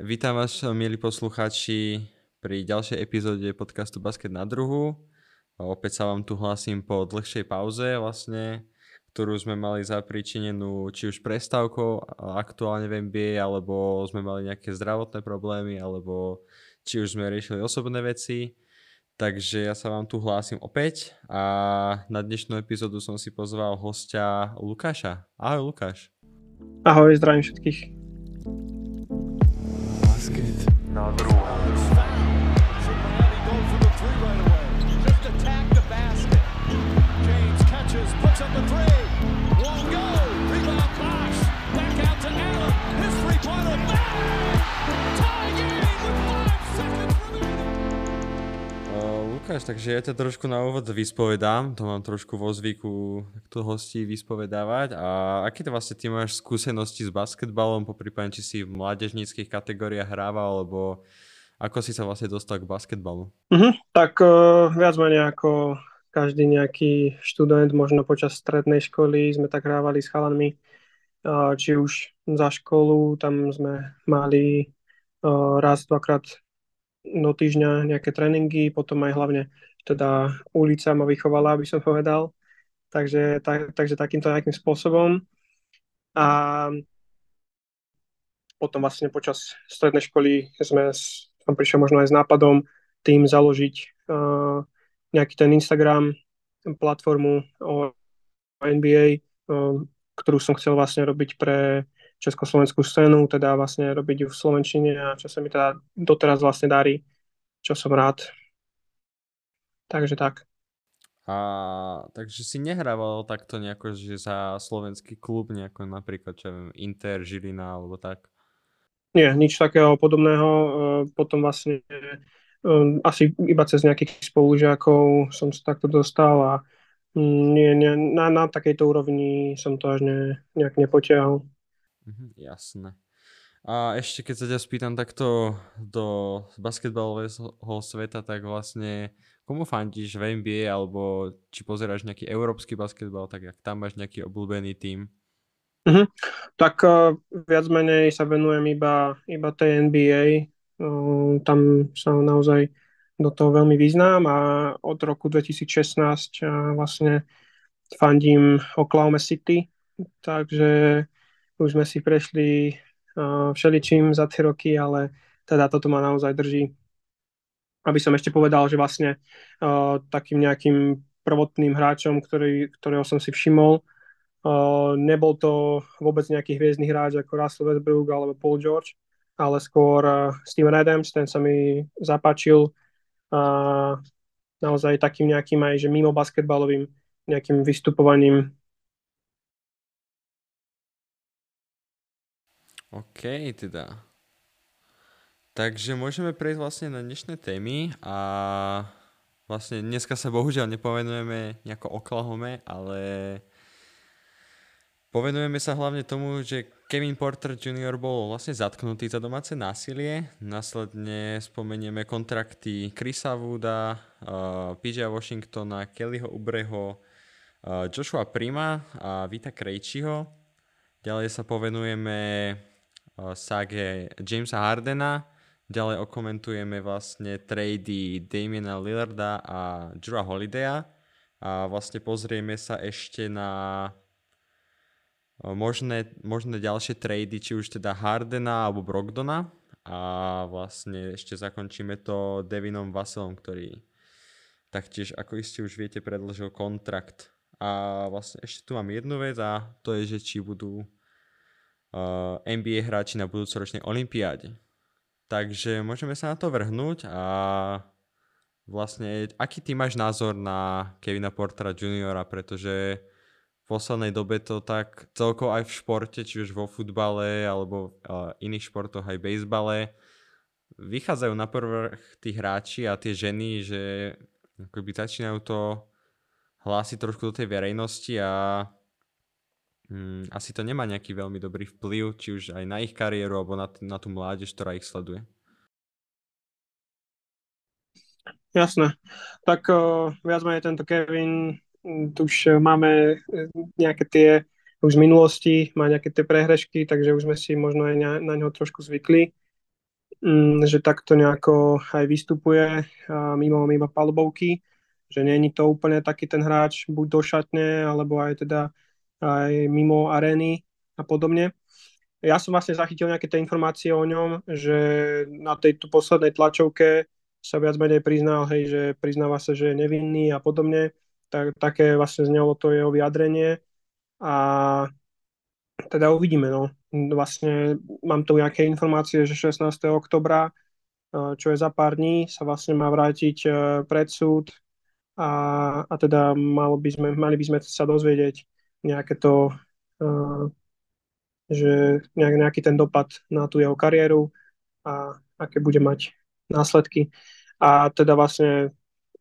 Vítam vás, milí poslucháči, pri ďalšej epizóde podcastu Basket na druhu. Opäť sa vám tu hlasím po dlhšej pauze, vlastne, ktorú sme mali zapričinenú či už prestávkou aktuálne v NBA, alebo sme mali nejaké zdravotné problémy, alebo či už sme riešili osobné veci. Takže ja sa vám tu hlásim opäť a na dnešnú epizódu som si pozval hostia Lukáša. Ahoj Lukáš. Ahoj, zdravím všetkých. Na druhou. Lukáš, takže ja ťa trošku na úvod vyspovedám, to mám trošku vo zvyku takto hostí vyspovedávať. A aké to vlastne ty máš skúsenosti s basketbalom, poprípadne či si v mládežníckých kategóriách hrával, alebo ako si sa vlastne dostal k basketbalu? Uh-huh. Tak uh, viac menej ako každý nejaký študent, možno počas strednej školy sme tak hrávali s chalanmi, uh, či už za školu, tam sme mali uh, raz, dvakrát do týždňa nejaké tréningy, potom aj hlavne teda ulica ma vychovala, aby som povedal. Takže, tak, takže takýmto nejakým spôsobom. A potom vlastne počas strednej školy sme, som prišiel možno aj s nápadom tým založiť uh, nejaký ten Instagram, platformu o NBA, uh, ktorú som chcel vlastne robiť pre československú scénu, teda vlastne robiť ju v Slovenčine a čo sa mi teda doteraz vlastne darí, čo som rád. Takže tak. A takže si nehrával takto nejako, že za slovenský klub, nejako napríklad, čo viem, Inter, Žilina alebo tak? Nie, nič takého podobného. E, potom vlastne e, asi iba cez nejakých spolužiakov som sa takto dostal a mm, nie, nie, na, na takejto úrovni som to až ne, nejak nepotiahol. Mhm, jasné. A ešte keď sa ťa spýtam takto do basketbalového sveta, tak vlastne komu fandíš v NBA alebo či pozeráš nejaký európsky basketbal, tak jak tam máš nejaký obľúbený tým? Uh-huh. Tak uh, viac menej sa venujem iba, iba tej NBA. Uh, tam sa naozaj do toho veľmi vyznám a od roku 2016 uh, vlastne fandím Oklahoma City, takže už sme si prešli uh, všeličím za tie roky, ale teda toto ma naozaj drží. Aby som ešte povedal, že vlastne uh, takým nejakým prvotným hráčom, ktorý, ktorého som si všimol, uh, nebol to vôbec nejaký hviezdny hráč ako Russell Westbrook alebo Paul George, ale skôr uh, Steven Adams, ten sa mi zapáčil uh, naozaj takým nejakým aj, že mimo basketbalovým nejakým vystupovaním OK, teda. Takže môžeme prejsť vlastne na dnešné témy a vlastne dneska sa bohužiaľ nepovenujeme nejako Oklahome, ale povenujeme sa hlavne tomu, že Kevin Porter Jr. bol vlastne zatknutý za domáce násilie. Následne spomenieme kontrakty Chrisa Wooda, uh, PJ Washingtona, Kellyho Ubreho, uh, Joshua Prima a Vita Krejčiho. Ďalej sa povenujeme sage Jamesa Hardena. Ďalej okomentujeme vlastne trady Damiena Lillarda a Drewa Holidaya. A vlastne pozrieme sa ešte na možné, možné ďalšie trady, či už teda Hardena alebo Brogdona. A vlastne ešte zakončíme to Devinom Vasilom, ktorý taktiež, ako iste už viete, predložil kontrakt. A vlastne ešte tu mám jednu vec a to je, že či budú NBA hráči na budúcoročnej olympiáde. Takže môžeme sa na to vrhnúť a vlastne aký ty máš názor na Kevina Portera Juniora, pretože v poslednej dobe to tak celkovo aj v športe, či už vo futbale alebo uh, iných športoch, aj bejsbale, vychádzajú na prvých tí hráči a tie ženy, že akoby začínajú to hlásiť trošku do tej verejnosti a hmm, asi to nemá nejaký veľmi dobrý vplyv, či už aj na ich kariéru, alebo na, na tú mládež, ktorá ich sleduje. Jasné. Tak uh, viac menej tento Kevin, tu už máme e, nejaké tie už z minulosti, má nejaké tie prehrešky, takže už sme si možno aj na, na ňo trošku zvykli. mm, že takto nejako aj vystupuje mimo, mimo palubovky, že není to úplne taký ten hráč buď do šatne, alebo aj teda aj mimo arény a podobne. Ja som vlastne zachytil nejaké tie informácie o ňom, že na tejto poslednej tlačovke sa viac menej priznal, hej, že priznáva sa, že je nevinný a podobne. Tak, také vlastne znelo to jeho vyjadrenie. A teda uvidíme, no. Vlastne mám tu nejaké informácie, že 16. oktobra, čo je za pár dní, sa vlastne má vrátiť e, pred súd a, a teda malo by sme, mali by sme sa dozvedieť nejaké to, že nejak, nejaký ten dopad na tú jeho kariéru a aké bude mať následky. A teda vlastne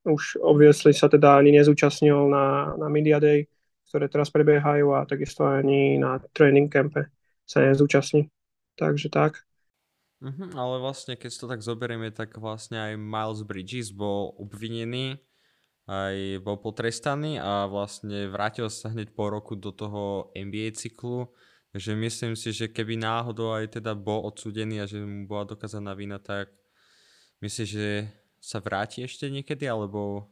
už obviesli sa teda ani nezúčastnil na, na Media Day, ktoré teraz prebiehajú a takisto ani na training campe sa nezúčastní. Takže tak. Uh-huh, ale vlastne, keď to tak zoberieme, tak vlastne aj Miles Bridges bol obvinený aj bol potrestaný a vlastne vrátil sa hneď po roku do toho NBA cyklu. Takže myslím si, že keby náhodou aj teda bol odsudený a že mu bola dokázaná vina, tak myslíš, že sa vráti ešte niekedy, alebo...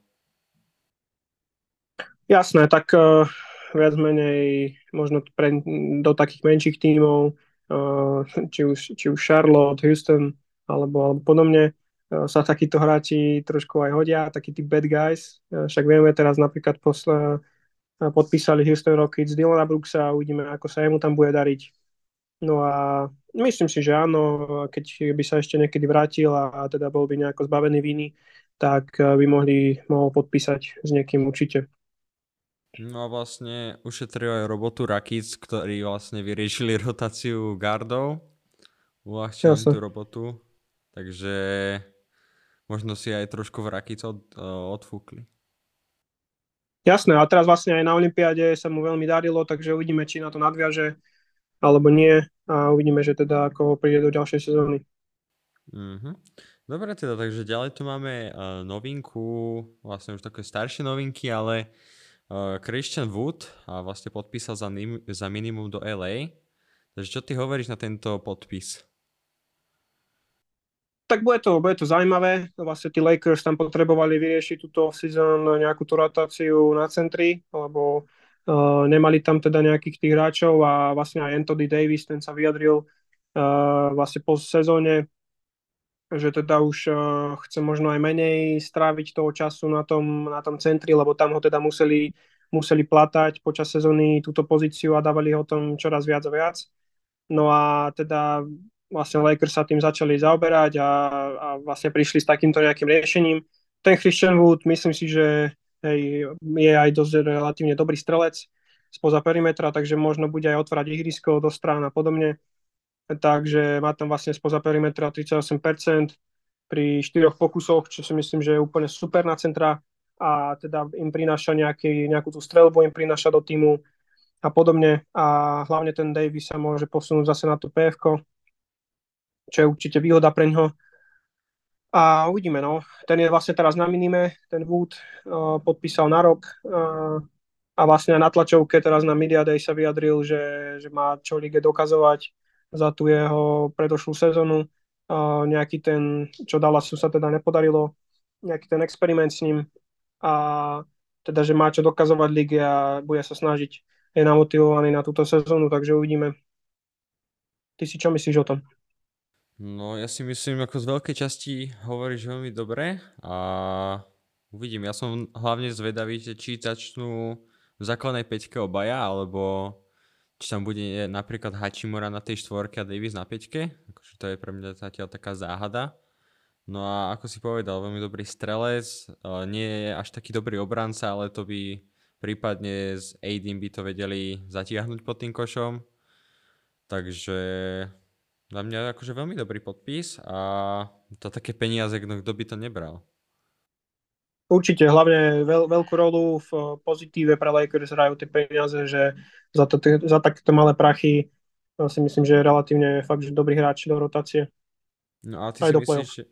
Jasné, tak uh, viac menej možno pre, do takých menších tímov, uh, či, už, či už Charlotte, Houston alebo, alebo podobne, sa takíto hráči trošku aj hodia, takí tí bad guys. E, však vieme teraz napríklad posle, e, podpísali Houston Rockets Dylana Brooksa a uvidíme, ako sa jemu tam bude dariť. No a myslím si, že áno, keď by sa ešte niekedy vrátil a teda bol by nejako zbavený viny, tak by mohli, mohol podpísať s niekým určite. No a vlastne ušetril aj robotu Rakic, ktorí vlastne vyriešili rotáciu gardov. Uľahčili tú robotu. Takže možno si aj trošku v rakic od, uh, odfúkli. Jasné, a teraz vlastne aj na Olympiáde sa mu veľmi darilo, takže uvidíme, či na to nadviaže alebo nie a uvidíme, že teda ako príde do ďalšej sezóny. Mm-hmm. Dobre teda, takže ďalej tu máme uh, novinku, vlastne už také staršie novinky, ale uh, Christian Wood a vlastne podpísal za, nim, za minimum do LA. Takže čo ty hovoríš na tento podpis? Tak bude to, bude to zaujímavé. Vlastne tí Lakers tam potrebovali vyriešiť túto season nejakú tú rotáciu na centri, lebo uh, nemali tam teda nejakých tých hráčov a vlastne aj Anthony Davis, ten sa vyjadril uh, vlastne po sezóne, že teda už uh, chce možno aj menej stráviť toho času na tom, na tom centri, lebo tam ho teda museli, museli platať počas sezóny túto pozíciu a dávali ho tom čoraz viac a viac. No a teda vlastne Lakers sa tým začali zaoberať a, a vlastne prišli s takýmto nejakým riešením. Ten Christian Wood, myslím si, že hej, je aj dosť relatívne dobrý strelec spoza perimetra, takže možno bude aj otvárať ihrisko do strán a podobne. Takže má tam vlastne spoza perimetra 38% pri štyroch pokusoch, čo si myslím, že je úplne super na centra a teda im prináša nejaký, nejakú tú strelbu, im prináša do týmu a podobne. A hlavne ten Davis sa môže posunúť zase na tú PFK, čo je určite výhoda pre ňoho. A uvidíme, no. Ten je vlastne teraz na minime, ten Wood uh, podpísal na rok uh, a vlastne na tlačovke teraz na Media Day sa vyjadril, že, že má čo lige dokazovať za tú jeho predošlú sezónu. Uh, nejaký ten, čo Dallasu sa teda nepodarilo, nejaký ten experiment s ním a teda, že má čo dokazovať lige a bude sa snažiť, je namotivovaný na túto sezónu, takže uvidíme. Ty si čo myslíš o tom? No ja si myslím, ako z veľkej časti hovoríš veľmi dobre a uvidím. Ja som hlavne zvedavý, či začnú v základnej peťke obaja, alebo či tam bude napríklad Hachimura na tej štvorke a Davis na peťke. Akože to je pre mňa zatiaľ taká záhada. No a ako si povedal, veľmi dobrý strelec, nie je až taký dobrý obranca, ale to by prípadne s Aidim by to vedeli zatiahnuť pod tým košom. Takže za mňa akože veľmi dobrý podpis a to také peniaze, no kto by to nebral. Určite, hlavne veľ, veľkú rolu v pozitíve pre Lakers hrajú tie peniaze, že za, to, za takéto malé prachy si myslím, že je relatívne fakt, že dobrý hráč do rotácie. No a ty, si myslíš, že,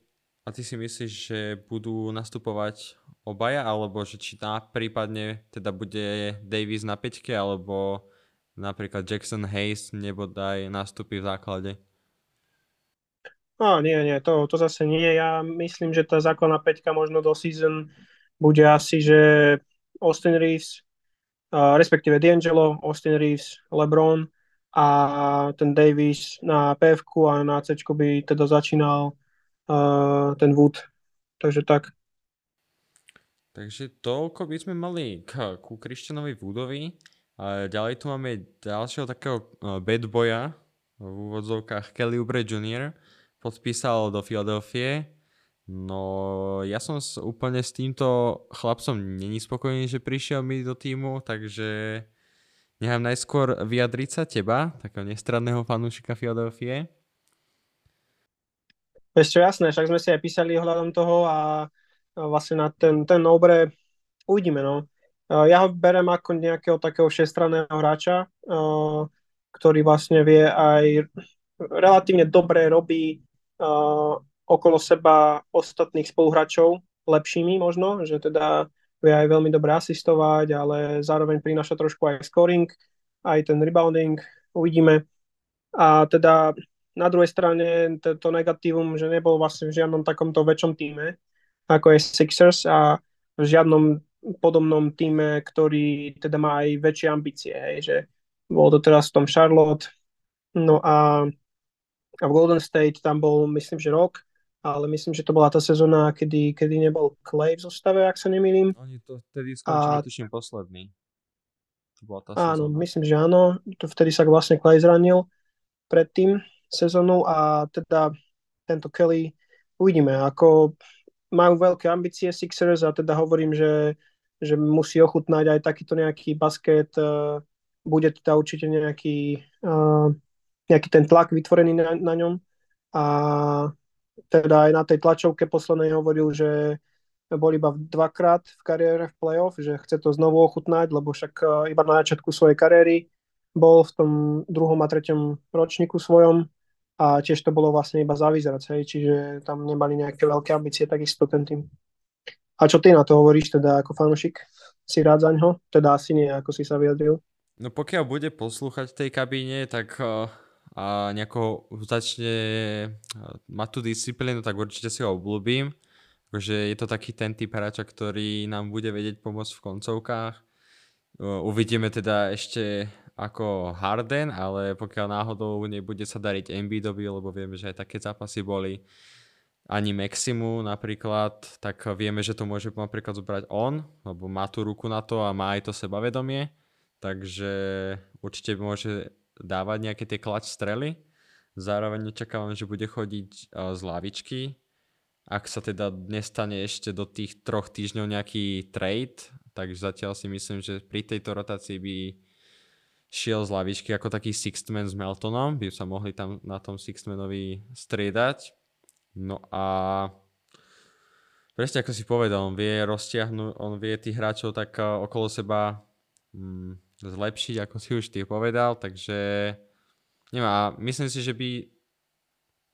a ty si myslíš, že budú nastupovať obaja, alebo že či tá prípadne teda bude Davis na peťke, alebo napríklad Jackson Hayes nebodaj nastupí v základe? No, nie, nie, to, to zase nie. Ja myslím, že tá základná peťka možno do season bude asi, že Austin Reeves, uh, respektíve D'Angelo, Austin Reeves, LeBron a ten Davis na pf a na c by teda začínal uh, ten Wood. Takže tak. Takže toľko by sme mali k, ku Christianovi Woodovi. A ďalej tu máme ďalšieho takého bad boya v úvodzovkách Kelly Oubre Jr. Podpísal do Filadelfie. No, ja som s, úplne s týmto chlapcom není spokojný, že prišiel mi do týmu, takže nechám najskôr vyjadriť sa teba, takého nestranného fanúšika Filadelfie. Ešte jasné, však sme si aj písali ohľadom toho a vlastne na ten, ten obre uvidíme, no. Ja ho berem ako nejakého takého všestranného hráča, ktorý vlastne vie aj relatívne dobre robí okolo seba ostatných spoluhráčov lepšími možno, že teda vie aj veľmi dobre asistovať, ale zároveň prináša trošku aj scoring, aj ten rebounding, uvidíme. A teda na druhej strane to, to negatívum, že nebol vlastne v žiadnom takomto väčšom týme, ako je Sixers a v žiadnom podobnom týme, ktorý teda má aj väčšie ambície, hej, že bol to teraz v tom Charlotte, no a, a v Golden State tam bol, myslím, že rok, ale myslím, že to bola tá sezóna, kedy, kedy nebol Clay v zostave, ak sa nemýlim. Oni to vtedy skončili, a... tuším, posledný. To bola tá áno, sezóna. myslím, že áno. To vtedy sa vlastne Clay zranil predtým sezónou a teda tento Kelly uvidíme, ako majú veľké ambície Sixers a teda hovorím, že, že musí ochutnať aj takýto nejaký basket, uh, bude teda určite nejaký, uh, nejaký ten tlak vytvorený na, na ňom a teda aj na tej tlačovke poslednej hovoril, že bol iba dvakrát v kariére v playoff, že chce to znovu ochutnať, lebo však uh, iba na začiatku svojej kariéry bol v tom druhom a treťom ročníku svojom a tiež to bolo vlastne iba za hej, čiže tam nemali nejaké veľké ambície, takisto ten tým. A čo ty na to hovoríš, teda ako fanúšik? Si rád za ňo? Teda asi nie, ako si sa vyjadril. No pokiaľ bude poslúchať v tej kabíne, tak uh, a nejako začne mať tú disciplínu, tak určite si ho obľúbim. Takže je to taký ten typ hráča, ktorý nám bude vedieť pomôcť v koncovkách. Uvidíme teda ešte ako Harden, ale pokiaľ náhodou nebude sa dariť Embiidovi, lebo vieme, že aj také zápasy boli ani Maximu napríklad, tak vieme, že to môže napríklad zobrať on, lebo má tú ruku na to a má aj to sebavedomie, takže určite môže dávať nejaké tie klač strely. Zároveň nečakávam, že bude chodiť z lavičky, ak sa teda nestane ešte do tých troch týždňov nejaký trade, takže zatiaľ si myslím, že pri tejto rotácii by šiel z lavičky ako taký sixth man s Meltonom, by sa mohli tam na tom sixthmanovi striedať. No a presne ako si povedal, on vie roztiahnuť, on vie tých hráčov tak uh, okolo seba mm, zlepšiť, ako si už ty povedal, takže nemá, myslím si, že by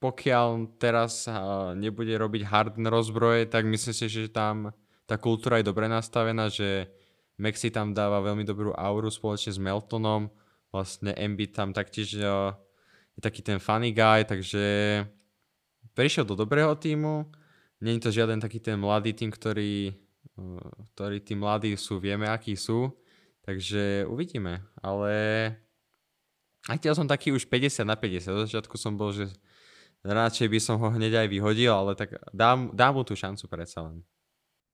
pokiaľ teraz nebude robiť hard rozbroje, tak myslím si, že tam tá kultúra je dobre nastavená, že Maxi tam dáva veľmi dobrú auru spoločne s Meltonom. Vlastne MB tam taktiež je taký ten funny guy, takže prišiel do dobrého týmu. Není to žiaden taký ten mladý tým, ktorý, uh, ktorý tí mladí sú, vieme akí sú. Takže uvidíme. Ale aj som taký už 50 na 50. Do začiatku som bol, že radšej by som ho hneď aj vyhodil, ale tak dám, dám mu tú šancu predsa len.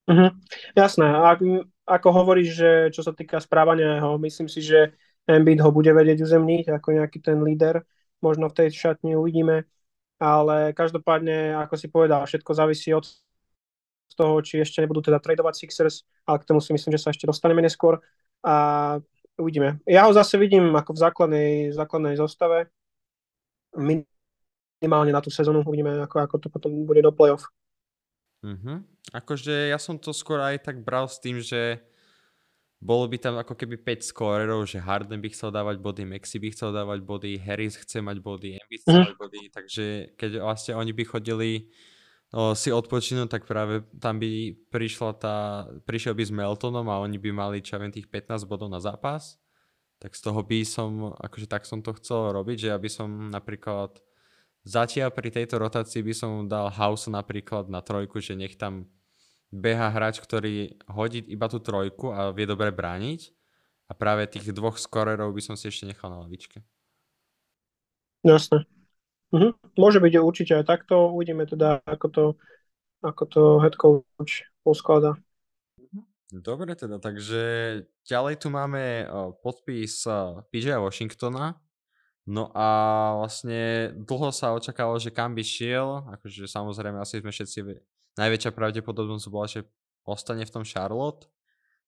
Uh-huh. Jasné. A ako hovoríš, že čo sa týka správania jeho, myslím si, že Embiid ho bude vedieť uzemniť ako nejaký ten líder. Možno v tej šatni uvidíme. Ale každopádne, ako si povedal, všetko závisí od toho, či ešte nebudú teda tradovať Sixers, ale k tomu si myslím, že sa ešte dostaneme neskôr. A uvidíme. Ja ho zase vidím ako v základnej, základnej zostave. Minimálne na tú sezónu uvidíme, ako, ako to potom bude do playoff. Uh-huh. Akože ja som to skôr aj tak bral s tým, že bolo by tam ako keby 5 skorerov, že Harden by chcel dávať body, Maxi by chcel dávať body, Harris chce mať body, Embiid chce uh-huh. mať body, takže keď vlastne oni by chodili si odpočinúť, tak práve tam by prišla tá, prišiel by s Meltonom a oni by mali čo viem tých 15 bodov na zápas, tak z toho by som, akože tak som to chcel robiť, že aby som napríklad zatiaľ pri tejto rotácii by som dal House napríklad na trojku, že nech tam beha hráč, ktorý hodí iba tú trojku a vie dobre brániť. A práve tých dvoch skorerov by som si ešte nechal na lavičke. Jasné. Mhm. Môže byť určite aj takto. Uvidíme teda, ako to, ako to head coach poskladá. Dobre teda, takže ďalej tu máme podpis PJ Washingtona. No a vlastne dlho sa očakalo, že kam by šiel, akože samozrejme asi sme všetci, najväčšia pravdepodobnosť bola, že ostane v tom Charlotte.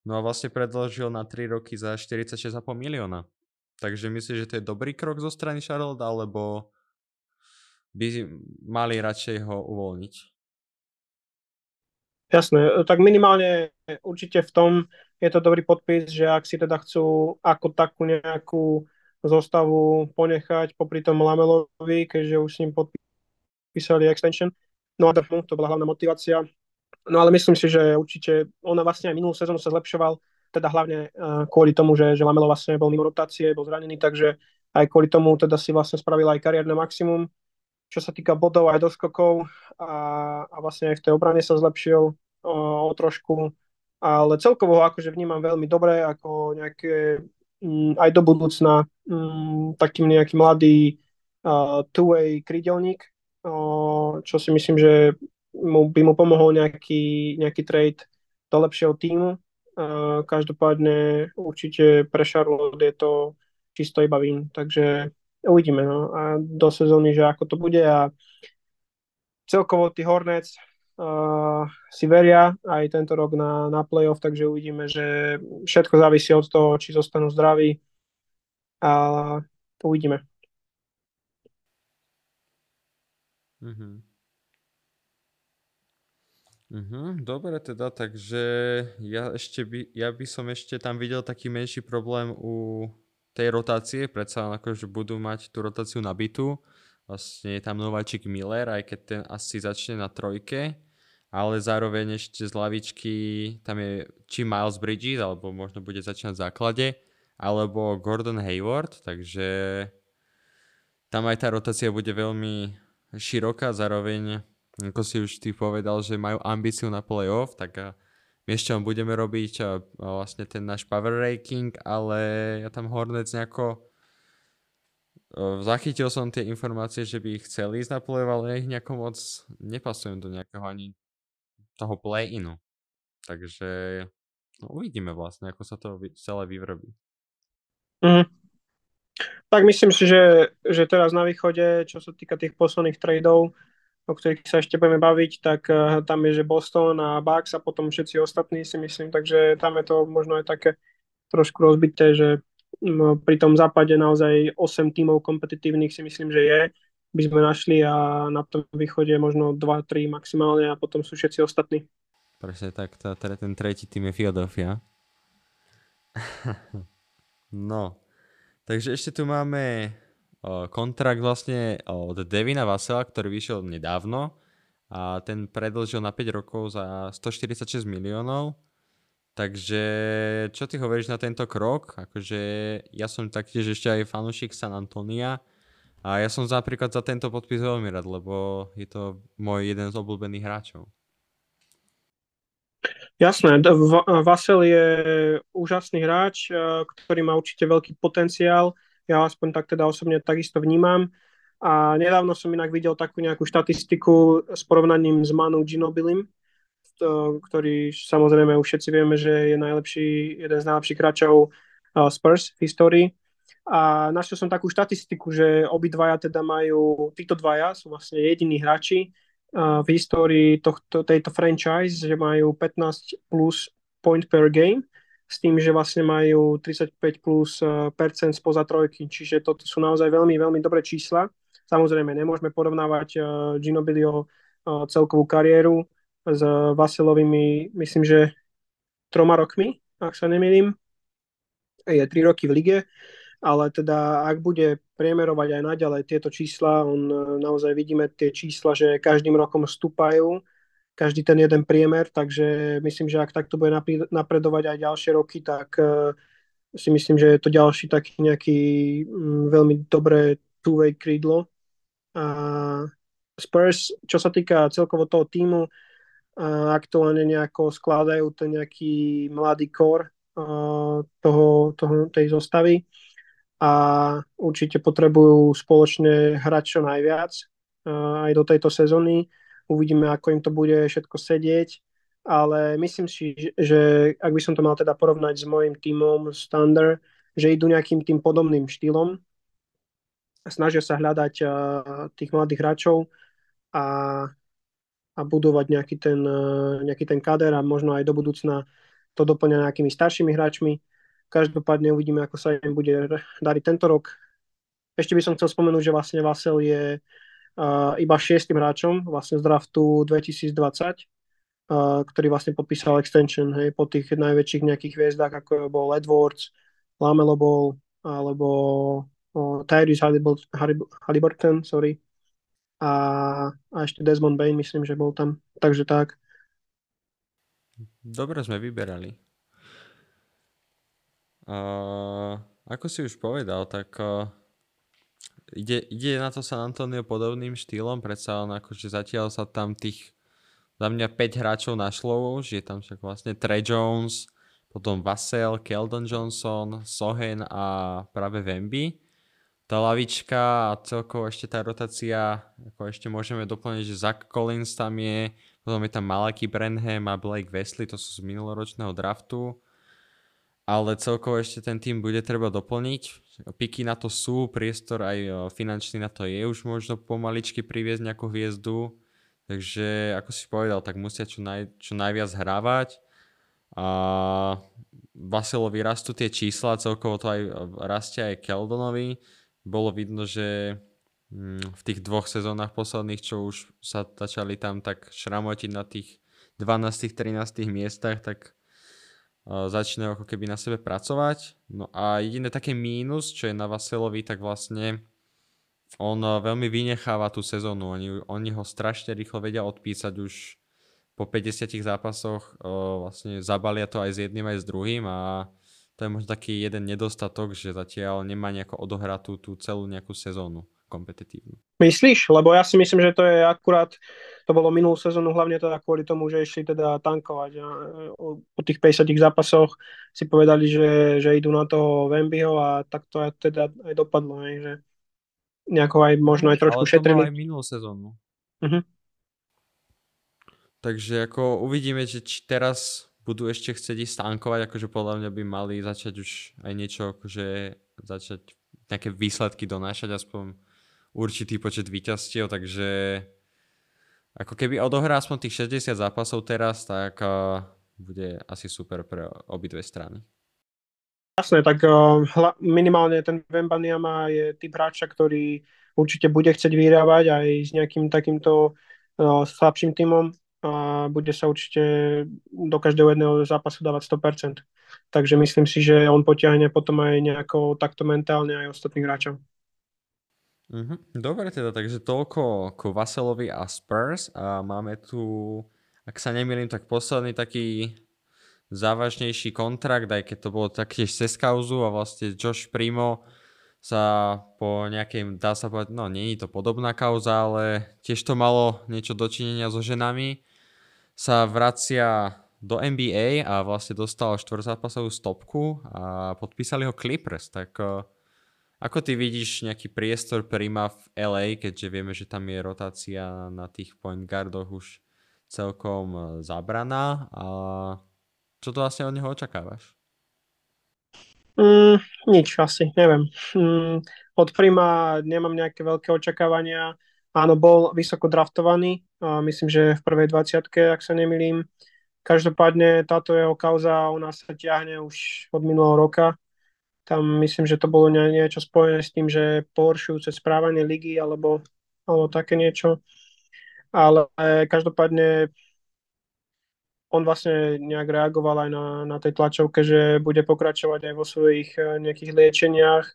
No a vlastne predložil na 3 roky za 46,5 milióna. Takže myslíš, že to je dobrý krok zo strany Charlotte, alebo by mali radšej ho uvoľniť? Jasné, tak minimálne určite v tom je to dobrý podpis, že ak si teda chcú ako takú nejakú zostavu ponechať popri tom Lamelovi, keďže už s ním podpísali extension. No a to bola hlavná motivácia. No ale myslím si, že určite ona vlastne aj minulú sezónu sa zlepšoval, teda hlavne uh, kvôli tomu, že, že Lamelo vlastne bol mimo rotácie, bol zranený, takže aj kvôli tomu teda si vlastne spravil aj kariérne maximum čo sa týka bodov aj doskokov a, a vlastne aj v tej obrane sa zlepšil o, o trošku, ale celkovo ho akože vnímam veľmi dobre, ako nejaké m, mm, aj do budúcna m, mm, takým nejaký mladý uh, two-way krydelník, uh, čo si myslím, že mu, by mu pomohol nejaký, nejaký trade do lepšieho týmu. Uh, každopádne určite pre Charlotte je to čisto iba vín, takže uvidíme no, a do sezóny, že ako to bude a celkovo tí Hornets uh, si veria aj tento rok na, na playoff, takže uvidíme, že všetko závisí od toho, či zostanú zdraví a uvidíme. Mhm. Mhm, dobre teda, takže ja, ešte by, ja by som ešte tam videl taký menší problém u tej rotácie, predsa akože budú mať tú rotáciu nabitú. Vlastne je tam nováčik Miller, aj keď ten asi začne na trojke, ale zároveň ešte z lavičky tam je či Miles Bridges, alebo možno bude začínať v základe, alebo Gordon Hayward, takže tam aj tá rotácia bude veľmi široká, zároveň ako si už ty povedal, že majú ambíciu na playoff, tak Miešťom budeme robiť vlastne ten náš power ranking, ale ja tam Hornets nejako zachytil som tie informácie, že by ich chceli ísť na play ale ich nejako moc nepasujem do nejakého ani toho play-inu. Takže no, uvidíme vlastne, ako sa to celé vyvrobí. Mm. Tak myslím si, že, že teraz na východe, čo sa týka tých posledných tradeov, o ktorých sa ešte budeme baviť, tak uh, tam je, že Boston a Bucks a potom všetci ostatní si myslím, takže tam je to možno aj také trošku rozbité, že um, pri tom západe naozaj 8 tímov kompetitívnych si myslím, že je, by sme našli a na tom východe možno 2-3 maximálne a potom sú všetci ostatní. Presne tak, tá, teda ten tretí tým je Philadelphia. no, takže ešte tu máme kontrakt vlastne od Devina Vasela, ktorý vyšiel nedávno a ten predlžil na 5 rokov za 146 miliónov. Takže čo ty hovoríš na tento krok? Akože ja som taktiež ešte aj fanúšik San Antonia a ja som napríklad za tento podpis veľmi rád, lebo je to môj jeden z obľúbených hráčov. Jasné, Vasel je úžasný hráč, ktorý má určite veľký potenciál ja aspoň tak teda osobne takisto vnímam. A nedávno som inak videl takú nejakú štatistiku s porovnaním s Manu Ginobilim, ktorý samozrejme už všetci vieme, že je najlepší, jeden z najlepších hráčov Spurs v histórii. A našiel som takú štatistiku, že obidvaja teda majú, títo dvaja sú vlastne jediní hráči v histórii tohto, tejto franchise, že majú 15 plus point per game s tým, že vlastne majú 35 plus eh, percent spoza trojky, čiže toto sú naozaj veľmi, veľmi dobré čísla. Samozrejme, nemôžeme porovnávať uh, Ginobilio uh, celkovú kariéru s Vaselovými, myslím, že troma rokmi, ak sa nemýlim. Je tri roky v lige, ale teda ak bude priemerovať aj naďalej tieto čísla, on naozaj vidíme tie čísla, že každým rokom stúpajú každý ten jeden priemer, takže myslím, že ak takto bude napredovať aj ďalšie roky, tak uh, si myslím, že je to ďalší taký nejaký um, veľmi dobré two-way krídlo A Spurs, čo sa týka celkovo toho týmu, aktuálne nejako skladajú ten nejaký mladý kor toho, toho, tej zostavy a určite potrebujú spoločne hrať čo najviac aj do tejto sezóny. Uvidíme, ako im to bude všetko sedieť, ale myslím si, že ak by som to mal teda porovnať s mojim tímom Thunder, že idú nejakým tým podobným štýlom, snažia sa hľadať tých mladých hráčov a, a budovať nejaký ten, nejaký ten kader a možno aj do budúcna to doplňa nejakými staršími hráčmi. Každopádne uvidíme, ako sa im bude dariť tento rok. Ešte by som chcel spomenúť, že vlastne Vasel je uh, iba šiestým hráčom vlastne z draftu 2020, uh, ktorý vlastne podpísal extension hej, po tých najväčších nejakých hviezdách, ako bol Edwards, Lamelo Ball, alebo uh, Tyrese Halliburton, sorry, a, a ešte Desmond Bain, myslím, že bol tam. Takže tak. Dobre sme vyberali. Uh, ako si už povedal, tak uh, ide, ide na to San Antonio podobným štýlom, predsa len akože zatiaľ sa tam tých za mňa 5 hráčov našlo už, je tam však vlastne Trey Jones, potom Vassell, Keldon Johnson, Sohen a práve Wemby. Tá lavička a celkovo ešte tá rotácia, ako ešte môžeme doplniť, že Zach Collins tam je, potom je tam Malaky Brenham a Blake Wesley, to sú z minuloročného draftu ale celkovo ešte ten tým bude treba doplniť. Piky na to sú, priestor aj finančný na to je už možno pomaličky priviesť nejakú hviezdu. Takže ako si povedal, tak musia čo, naj, čo najviac hrávať. A Vaselovi rastú tie čísla, celkovo to aj rastie aj Keldonovi. Bolo vidno, že mm, v tých dvoch sezónach posledných, čo už sa začali tam tak šramotiť na tých 12. 13. miestach, tak začínajú ako keby na sebe pracovať. No a jediné také mínus, čo je na Vaselovi, tak vlastne on veľmi vynecháva tú sezónu. Oni, oni ho strašne rýchlo vedia odpísať už po 50 zápasoch vlastne zabalia to aj s jedným aj s druhým a to je možno taký jeden nedostatok, že zatiaľ nemá nejako odohratú tú celú nejakú sezónu kompetitívnu. Myslíš? Lebo ja si myslím, že to je akurát, to bolo minulú sezónu hlavne teda kvôli tomu, že išli teda tankovať. A po tých 50 zápasoch si povedali, že, že idú na toho Wembyho a tak to aj teda aj dopadlo, aj, že nejako aj možno aj trošku Ale šetrili. aj minulú sezónu. Uh-huh. Takže ako uvidíme, že či teraz budú ešte chcieť ísť tankovať, akože podľa mňa by mali začať už aj niečo, akože začať nejaké výsledky donášať aspoň určitý počet výťastiev, takže ako keby odohrá aspoň tých 60 zápasov teraz, tak uh, bude asi super pre obidve strany. Jasné, tak uh, minimálne ten Vembanyama je typ hráča, ktorý určite bude chcieť vyhrávať aj s nejakým takýmto uh, slabším týmom a bude sa určite do každého jedného zápasu dávať 100%. Takže myslím si, že on potiahne potom aj nejako takto mentálne aj ostatných hráčov. Uh-huh. Dobre teda, takže toľko k Vaselovi a Spurs a máme tu, ak sa nemýlim, tak posledný taký závažnejší kontrakt, aj keď to bolo taktiež cez kauzu a vlastne Josh Primo sa po nejakej, dá sa povedať, no nie je to podobná kauza, ale tiež to malo niečo dočinenia so ženami, sa vracia do NBA a vlastne dostal štvrzápasovú stopku a podpísali ho Clippers, tak ako ty vidíš nejaký priestor Prima v LA, keďže vieme, že tam je rotácia na tých point guardoch už celkom e, zabraná a čo to vlastne od neho očakávaš? Mm, nič asi, neviem. Mm, od Prima nemám nejaké veľké očakávania. Áno, bol vysoko draftovaný, a myslím, že v prvej 20 ak sa nemilím. Každopádne táto jeho kauza u nás sa ťahne už od minulého roka tam myslím, že to bolo niečo spojené s tým, že cez správanie ligy alebo, alebo také niečo. Ale každopádne on vlastne nejak reagoval aj na, na tej tlačovke, že bude pokračovať aj vo svojich eh, nejakých liečeniach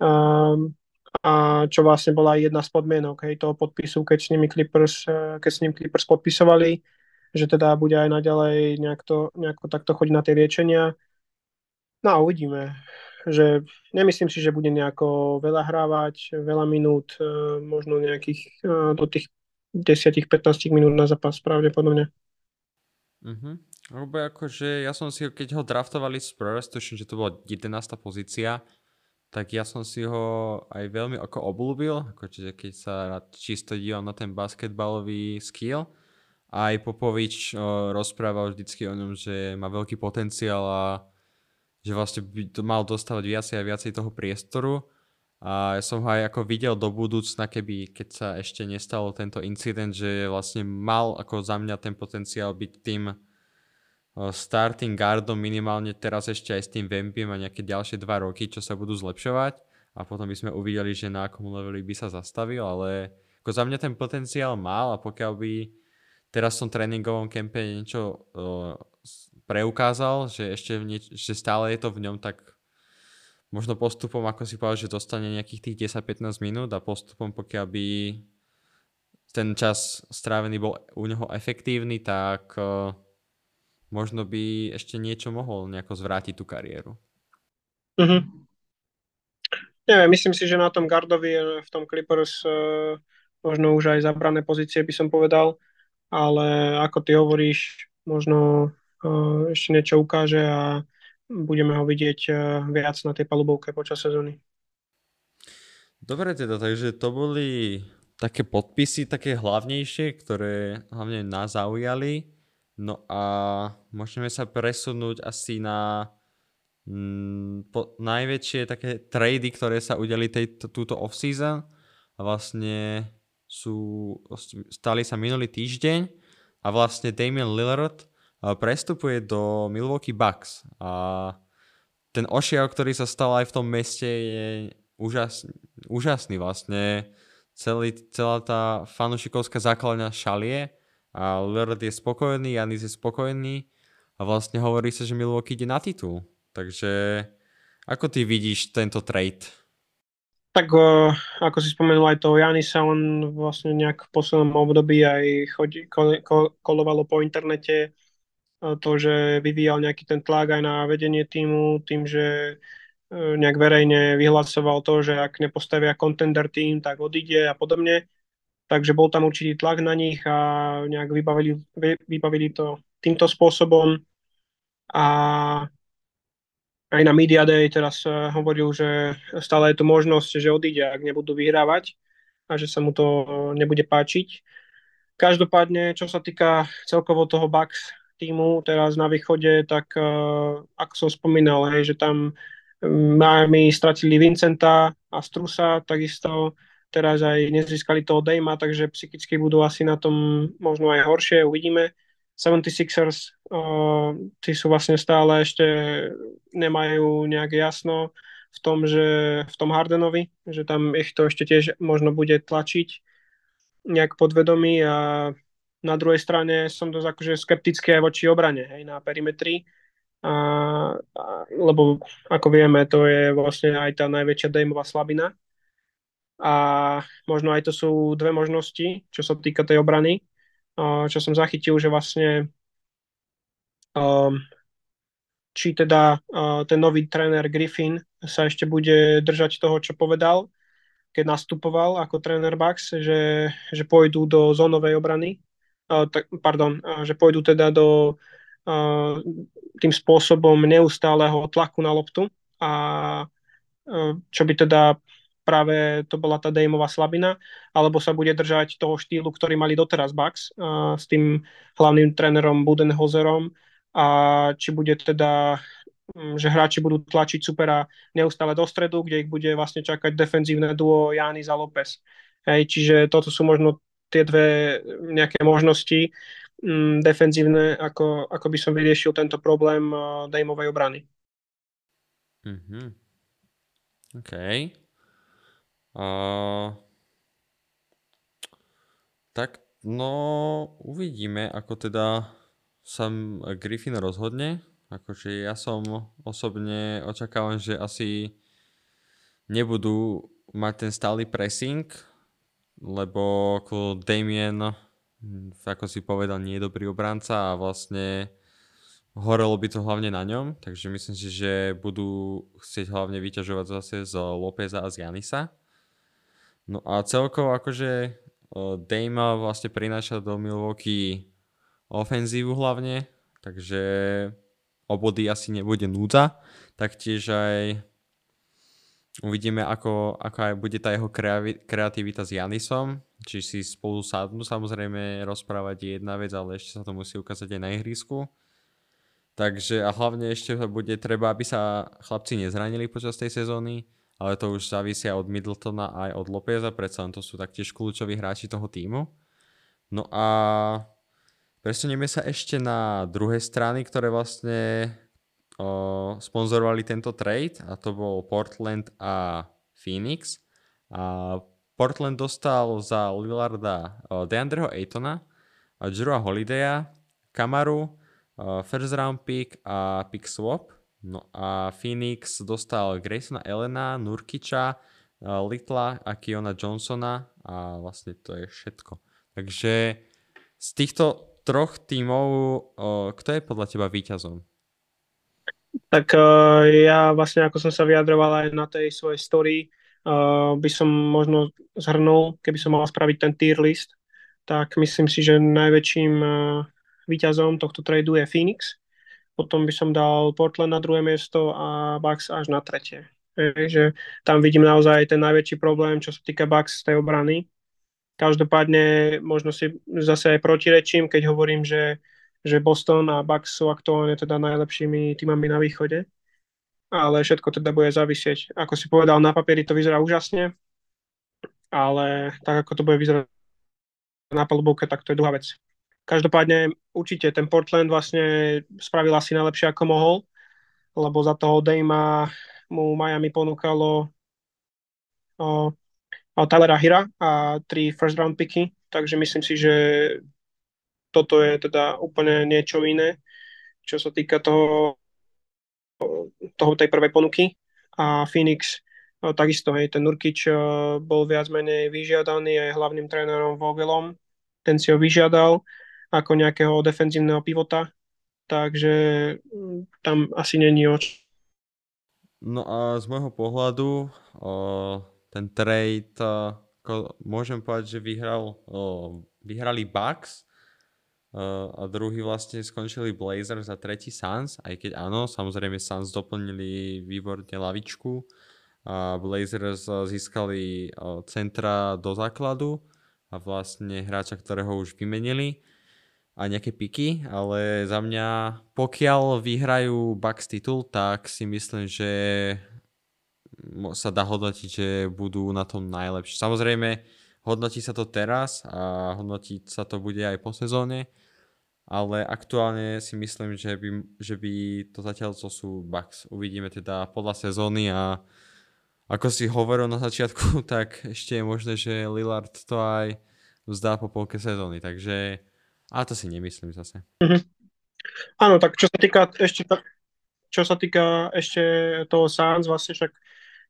um, a čo vlastne bola jedna z podmienok hej, toho podpisu, keď s nimi Clippers, eh, keď s ním Clippers podpisovali, že teda bude aj naďalej nejak to, nejako takto chodiť na tie liečenia. No a uvidíme že nemyslím si, že bude nejako veľa hrávať, veľa minút, e, možno nejakých e, do tých 10-15 minút na zápas pravdepodobne. Mhm. Lebo akože ja som si keď ho draftovali z Spurs, že to bola 11. pozícia, tak ja som si ho aj veľmi ako obľúbil, akože keď sa rád čisto dívam na ten basketbalový skill. Aj Popovič o, rozprával vždycky o ňom, že má veľký potenciál a že vlastne by to mal dostávať viacej a viacej toho priestoru. A ja som ho aj ako videl do budúcna, keby, keď sa ešte nestalo tento incident, že vlastne mal ako za mňa ten potenciál byť tým starting guardom minimálne teraz ešte aj s tým Vempim a nejaké ďalšie dva roky, čo sa budú zlepšovať a potom by sme uvideli, že na akom leveli by sa zastavil, ale ako za mňa ten potenciál mal a pokiaľ by teraz v tom tréningovom kempe niečo uh, preukázal, že ešte nieč- že stále je to v ňom, tak možno postupom, ako si povedal, že dostane nejakých tých 10-15 minút a postupom, pokiaľ by ten čas strávený bol u neho efektívny, tak uh, možno by ešte niečo mohol nejako zvrátiť tú kariéru. Mm-hmm. Neviem, myslím si, že na tom Gardovi v tom Clippers uh, možno už aj zabrané pozície by som povedal, ale ako ty hovoríš, možno ešte niečo ukáže a budeme ho vidieť viac na tej palubovke počas sezóny. Dobre teda, takže to boli také podpisy, také hlavnejšie, ktoré hlavne nás zaujali. No a môžeme sa presunúť asi na mm, po, najväčšie také trady, ktoré sa udeli tejto, túto off-season a vlastne sú, stali sa minulý týždeň a vlastne Damian Lillard prestupuje do Milwaukee Bucks a ten ošiav, ktorý sa stal aj v tom meste je úžasný, úžasný vlastne. Celý, celá tá fanušikovská základňa šalie a Lillard je spokojný, Janis je spokojný a vlastne hovorí sa, že Milwaukee ide na titul. Takže ako ty vidíš tento trade? Tak ako si spomenul aj to Janisa, on vlastne nejak v poslednom období aj chodí, ko, ko, kolovalo po internete to, že vyvíjal nejaký ten tlak aj na vedenie týmu, tým, že nejak verejne vyhlasoval to, že ak nepostavia contender tým, tak odíde a podobne takže bol tam určitý tlak na nich a nejak vybavili, vybavili to týmto spôsobom a aj na Media Day teraz eh, hovoril, že stále je tu možnosť, že odíde, ak nebudú vyhrávať a že sa mu to nebude páčiť. Každopádne, čo sa týka celkovo toho Bucks týmu teraz na východe, tak uh, ako som spomínal, hej, že tam mm, Miami stratili Vincenta a Strusa, takisto teraz aj nezískali toho Dejma, takže psychicky budú asi na tom možno aj horšie, uvidíme. 76ers, uh, tí sú vlastne stále ešte nemajú nejak jasno v tom, že v tom Hardenovi, že tam ich to ešte tiež možno bude tlačiť nejak podvedomí a na druhej strane som dosť akože skeptický aj voči obrane, hej, na perimetri, a, a, lebo ako vieme, to je vlastne aj tá najväčšia Dameová slabina. A možno aj to sú dve možnosti, čo sa týka tej obrany, čo som zachytil, že vlastne um, či teda ten nový tréner Griffin sa ešte bude držať toho, čo povedal, keď nastupoval ako tréner Bucks, že, že pôjdu do zónovej obrany, pardon, že pôjdu teda do tým spôsobom neustáleho tlaku na loptu a čo by teda práve to bola tá Dameová slabina, alebo sa bude držať toho štýlu, ktorý mali doteraz Bucks s tým hlavným trénerom Budenholzerom a či bude teda že hráči budú tlačiť supera neustále do stredu, kde ich bude vlastne čakať defenzívne duo Janis a López. Hej, čiže toto sú možno tie dve nejaké možnosti mm, defenzívne, ako, ako by som vyriešil tento problém uh, Dameovej obrany. Mm-hmm. Okay. Uh, tak no uvidíme, ako teda sa Griffin rozhodne. Akože ja som osobne očakávam, že asi nebudú mať ten stály pressing, lebo Damien, ako si povedal, nie je dobrý obranca a vlastne horelo by to hlavne na ňom, takže myslím si, že budú chcieť hlavne vyťažovať zase z Lópeza a z Janisa. No a celkovo akože Dame vlastne prináša do Milwaukee ofenzívu hlavne, takže obody asi nebude núdza. Taktiež aj uvidíme, ako, aj bude tá jeho kreativita s Janisom, či si spolu sadnú samozrejme rozprávať je jedna vec, ale ešte sa to musí ukázať aj na ihrisku. Takže a hlavne ešte bude treba, aby sa chlapci nezranili počas tej sezóny, ale to už závisia od Middletona aj od Lopeza, predsa to sú taktiež kľúčoví hráči toho týmu. No a presunieme sa ešte na druhé strany, ktoré vlastne sponzorovali tento trade a to bol Portland a Phoenix. A Portland dostal za Lillarda Deandreho Aytona, Drewa Holidaya, Kamaru, first round pick a pick swap No a Phoenix dostal Graysona Elena, Nurkiča, Litla a Kiona Johnsona a vlastne to je všetko. Takže z týchto troch tímov, kto je podľa teba víťazom? Tak e, ja vlastne, ako som sa vyjadroval aj na tej svojej story, e, by som možno zhrnul, keby som mal spraviť ten tier list, tak myslím si, že najväčším e, víťazom tohto tradu je Phoenix, potom by som dal Portland na druhé miesto a Bucks až na tretie. že tam vidím naozaj ten najväčší problém, čo sa týka Bucks z tej obrany. Každopádne možno si zase aj protirečím, keď hovorím, že, že Boston a Bucks sú aktuálne teda najlepšími týmami na východe. Ale všetko teda bude závisieť. Ako si povedal, na papieri to vyzerá úžasne, ale tak ako to bude vyzerať na palubovke, tak to je druhá vec. Každopádne určite ten Portland vlastne spravil asi najlepšie ako mohol, lebo za toho Dejma mu Miami ponúkalo o, o Tylera Hira a tri first round picky, takže myslím si, že toto je teda úplne niečo iné, čo sa týka toho, toho tej prvej ponuky a Phoenix o, takisto, hej, ten Nurkic bol viac menej vyžiadaný aj hlavným trénerom Vogelom, ten si ho vyžiadal ako nejakého defenzívneho pivota, takže mm, tam asi není oč. No a z môjho pohľadu o, ten trade, ako môžem povedať, že vyhral, o, vyhrali Bucks o, a druhý vlastne skončili Blazers a tretí Suns, aj keď áno, samozrejme Suns doplnili výborne lavičku a Blazers získali centra do základu a vlastne hráča, ktorého už vymenili a nejaké piky, ale za mňa, pokiaľ vyhrajú Bucks titul, tak si myslím, že sa dá hodnotiť, že budú na tom najlepšie. Samozrejme, hodnotí sa to teraz a hodnotiť sa to bude aj po sezóne, ale aktuálne si myslím, že by, že by to zatiaľ co sú Bucks. Uvidíme teda podľa sezóny a ako si hovoril na začiatku, tak ešte je možné, že Lillard to aj vzdá po polke sezóny, takže a to si nemyslím zase. Mm-hmm. Áno, tak čo sa týka ešte čo sa týka ešte toho Suns, vlastne však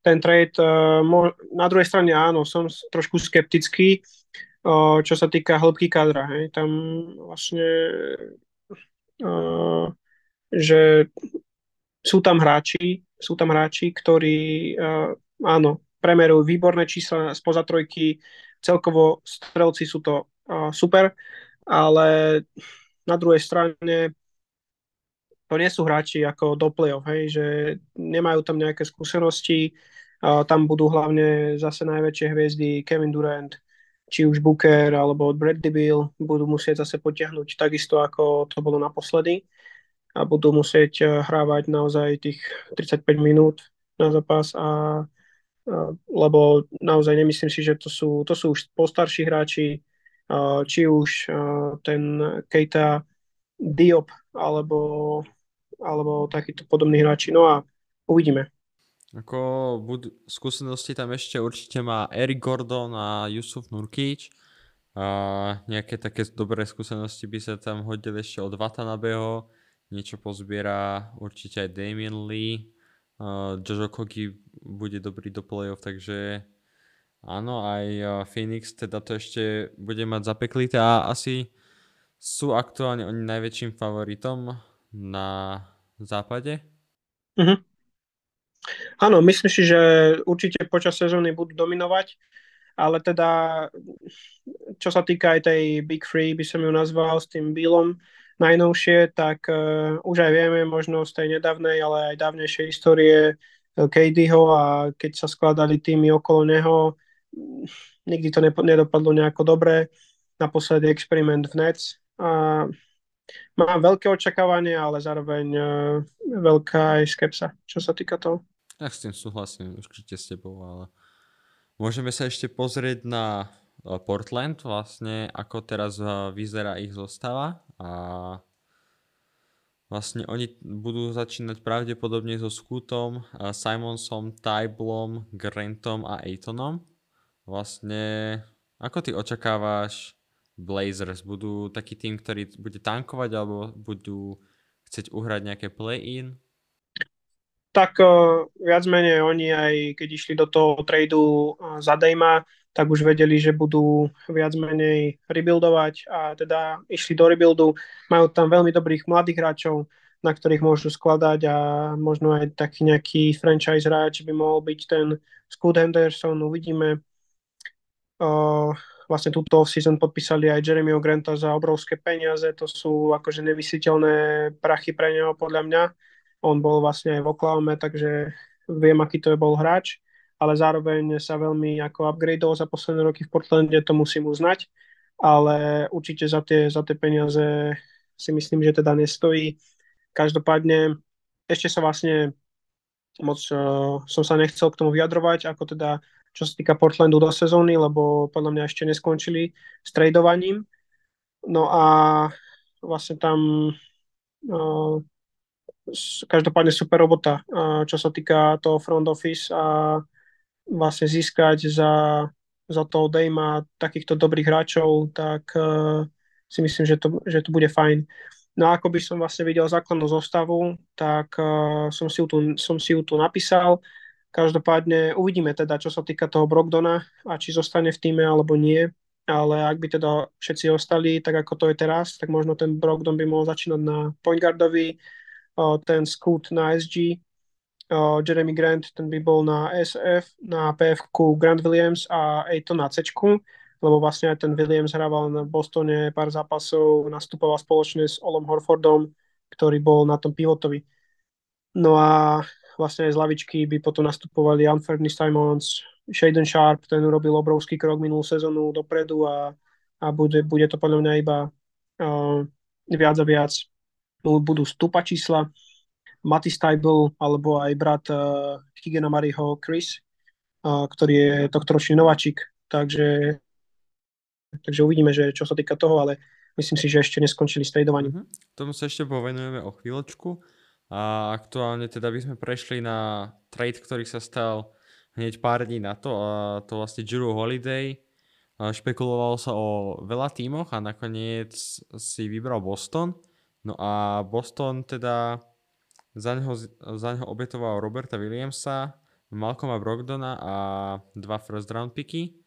ten trade, uh, na druhej strane áno, som trošku skeptický, čo sa týka hĺbky kadra. Hej. Tam vlastne, že sú tam hráči, sú tam hráči, ktorí áno, premerujú výborné čísla spoza trojky, celkovo strelci sú to super, ale na druhej strane to nie sú hráči ako do play-off, hej, že nemajú tam nejaké skúsenosti, tam budú hlavne zase najväčšie hviezdy Kevin Durant, či už Booker alebo Bradley Bill budú musieť zase potiahnuť takisto, ako to bolo naposledy a budú musieť eh, hrávať naozaj tých 35 minút na zápas a, a lebo naozaj nemyslím si, že to sú, to sú už postarší hráči, či už ten Keita Diop alebo, alebo takýto podobný hráči. No a uvidíme. Ako bud- skúsenosti tam ešte určite má Eric Gordon a Yusuf Nurkic. A nejaké také dobré skúsenosti by sa tam hodili ešte od Watanabeho. Niečo pozbiera určite aj Damien Lee. Uh, Jojo Kogi bude dobrý do playoff, takže Áno, aj Phoenix teda to ešte bude mať zapeklité a asi sú aktuálne oni najväčším favoritom na západe? Mhm. Áno, myslím si, že určite počas sezóny budú dominovať, ale teda čo sa týka aj tej Big Free, by som ju nazval s tým Billom najnovšie, tak uh, už aj vieme možno z tej nedávnej, ale aj dávnejšej histórie uh, KDho a keď sa skladali týmy okolo neho, nikdy to nedopadlo nejako dobre. Naposledy experiment v Nets. A mám veľké očakávanie, ale zároveň uh, veľká aj skepsa, čo sa týka toho. Ja s tým súhlasím určite s tebou, ale môžeme sa ešte pozrieť na e, Portland, vlastne ako teraz e, vyzerá ich zostava a vlastne oni budú začínať pravdepodobne so Scootom, Simonsom, Tyblom, Grantom a Aytonom. Vlastne ako ty očakávaš Blazers? Budú taký tým, ktorý bude tankovať alebo budú chcieť uhrať nejaké play-in? Tak uh, viac menej oni aj keď išli do toho tradu uh, za Dejma, tak už vedeli, že budú viac menej rebuildovať a teda išli do rebuildu. Majú tam veľmi dobrých mladých hráčov, na ktorých môžu skladať a možno aj taký nejaký franchise hráč by mohol byť ten Scott Henderson, uvidíme. Uh, vlastne túto off-season podpísali aj Jeremyho Granta za obrovské peniaze, to sú akože nevysiteľné prachy pre neho podľa mňa on bol vlastne aj v Oklahoma, takže viem, aký to je bol hráč, ale zároveň sa veľmi ako upgradeol za posledné roky v Portlande, to musím uznať, ale určite za tie, za tie peniaze si myslím, že teda nestojí. Každopádne ešte sa vlastne moc uh, som sa nechcel k tomu vyjadrovať, ako teda čo sa týka Portlandu do sezóny, lebo podľa mňa ešte neskončili s tradovaním. No a vlastne tam uh, každopádne super robota, čo sa týka toho front office a vlastne získať za, za toho Dejma takýchto dobrých hráčov, tak uh, si myslím, že to, že to bude fajn. No a ako by som vlastne videl základnú zostavu, tak uh, som, si ju tu, som si ju tu napísal. Každopádne uvidíme teda, čo sa týka toho Brogdona a či zostane v týme alebo nie. Ale ak by teda všetci ostali, tak ako to je teraz, tak možno ten Brogdon by mohol začínať na point guardovi, ten Scoot na SG, Jeremy Grant, ten by bol na SF, na pf Grant Williams a Aiton na C, lebo vlastne aj ten Williams hrával na Bostone pár zápasov, nastupoval spoločne s Olom Horfordom, ktorý bol na tom pivotovi. No a vlastne aj z lavičky by potom nastupovali Anthony Simons, Shaden Sharp, ten urobil obrovský krok minulú sezónu dopredu a, a bude, bude to podľa mňa iba uh, viac a viac budú stúpať čísla. Matty Stybel alebo aj brat uh, Higena Mariho Chris, uh, ktorý je tohtoročný nováčik, takže, takže uvidíme, že čo sa týka toho, ale myslím si, že ešte neskončili s tradovaním. Mm-hmm. Tomu sa ešte povenujeme o chvíľočku a aktuálne teda by sme prešli na trade, ktorý sa stal hneď pár dní na to a to vlastne Drew Holiday. Špekulovalo sa o veľa tímoch a nakoniec si vybral Boston. No a Boston teda za neho, za neho obetoval Roberta Williamsa, Malcolma Brogdona a dva first round picky.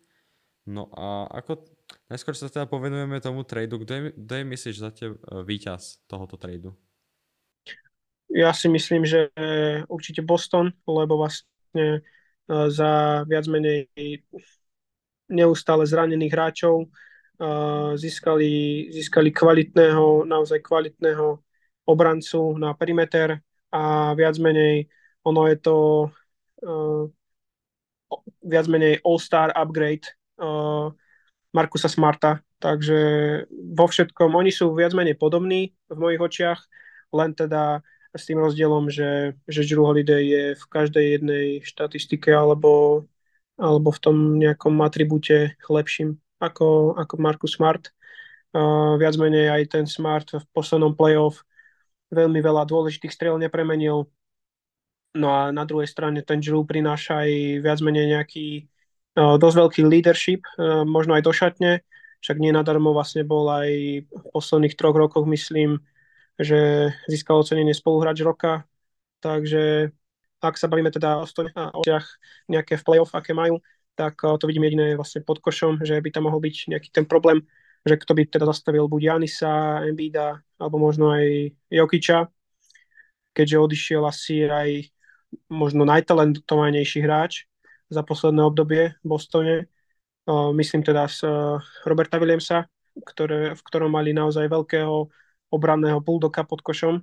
No a ako najskôr sa teda povenujeme tomu tradu, kto je, kto je myslíš za teba e, víťaz tohoto tradu? Ja si myslím, že určite Boston, lebo vlastne e, za viac menej neustále zranených hráčov získali, získali kvalitného, naozaj kvalitného obrancu na perimeter a viac menej ono je to uh, viac menej all-star upgrade uh, Markusa Smarta, takže vo všetkom oni sú viac menej podobní v mojich očiach, len teda s tým rozdielom, že, že Drew Holiday je v každej jednej štatistike alebo, alebo v tom nejakom atribúte lepším ako, ako Marcus Smart. Uh, viac menej aj ten Smart v poslednom playoff veľmi veľa dôležitých strel nepremenil. No a na druhej strane ten Drew prináša aj viac menej nejaký uh, dosť veľký leadership, uh, možno aj do šatne, však nie nadarmo vlastne bol aj v posledných troch rokoch, myslím, že získal ocenenie spoluhráč roka, takže ak sa bavíme teda o stojiach nejaké v playoff, aké majú, tak eh, to vidím jediné vlastne pod košom, že by tam mohol byť nejaký ten problém, že kto by teda zastavil buď Janisa, Embida, alebo možno aj Jokiča, keďže odišiel asi aj možno najtalentovanejší hráč za posledné obdobie v Bostone. Myslím teda z Roberta Williamsa, ktoré, v ktorom mali naozaj veľkého obranného bulldoga pod košom.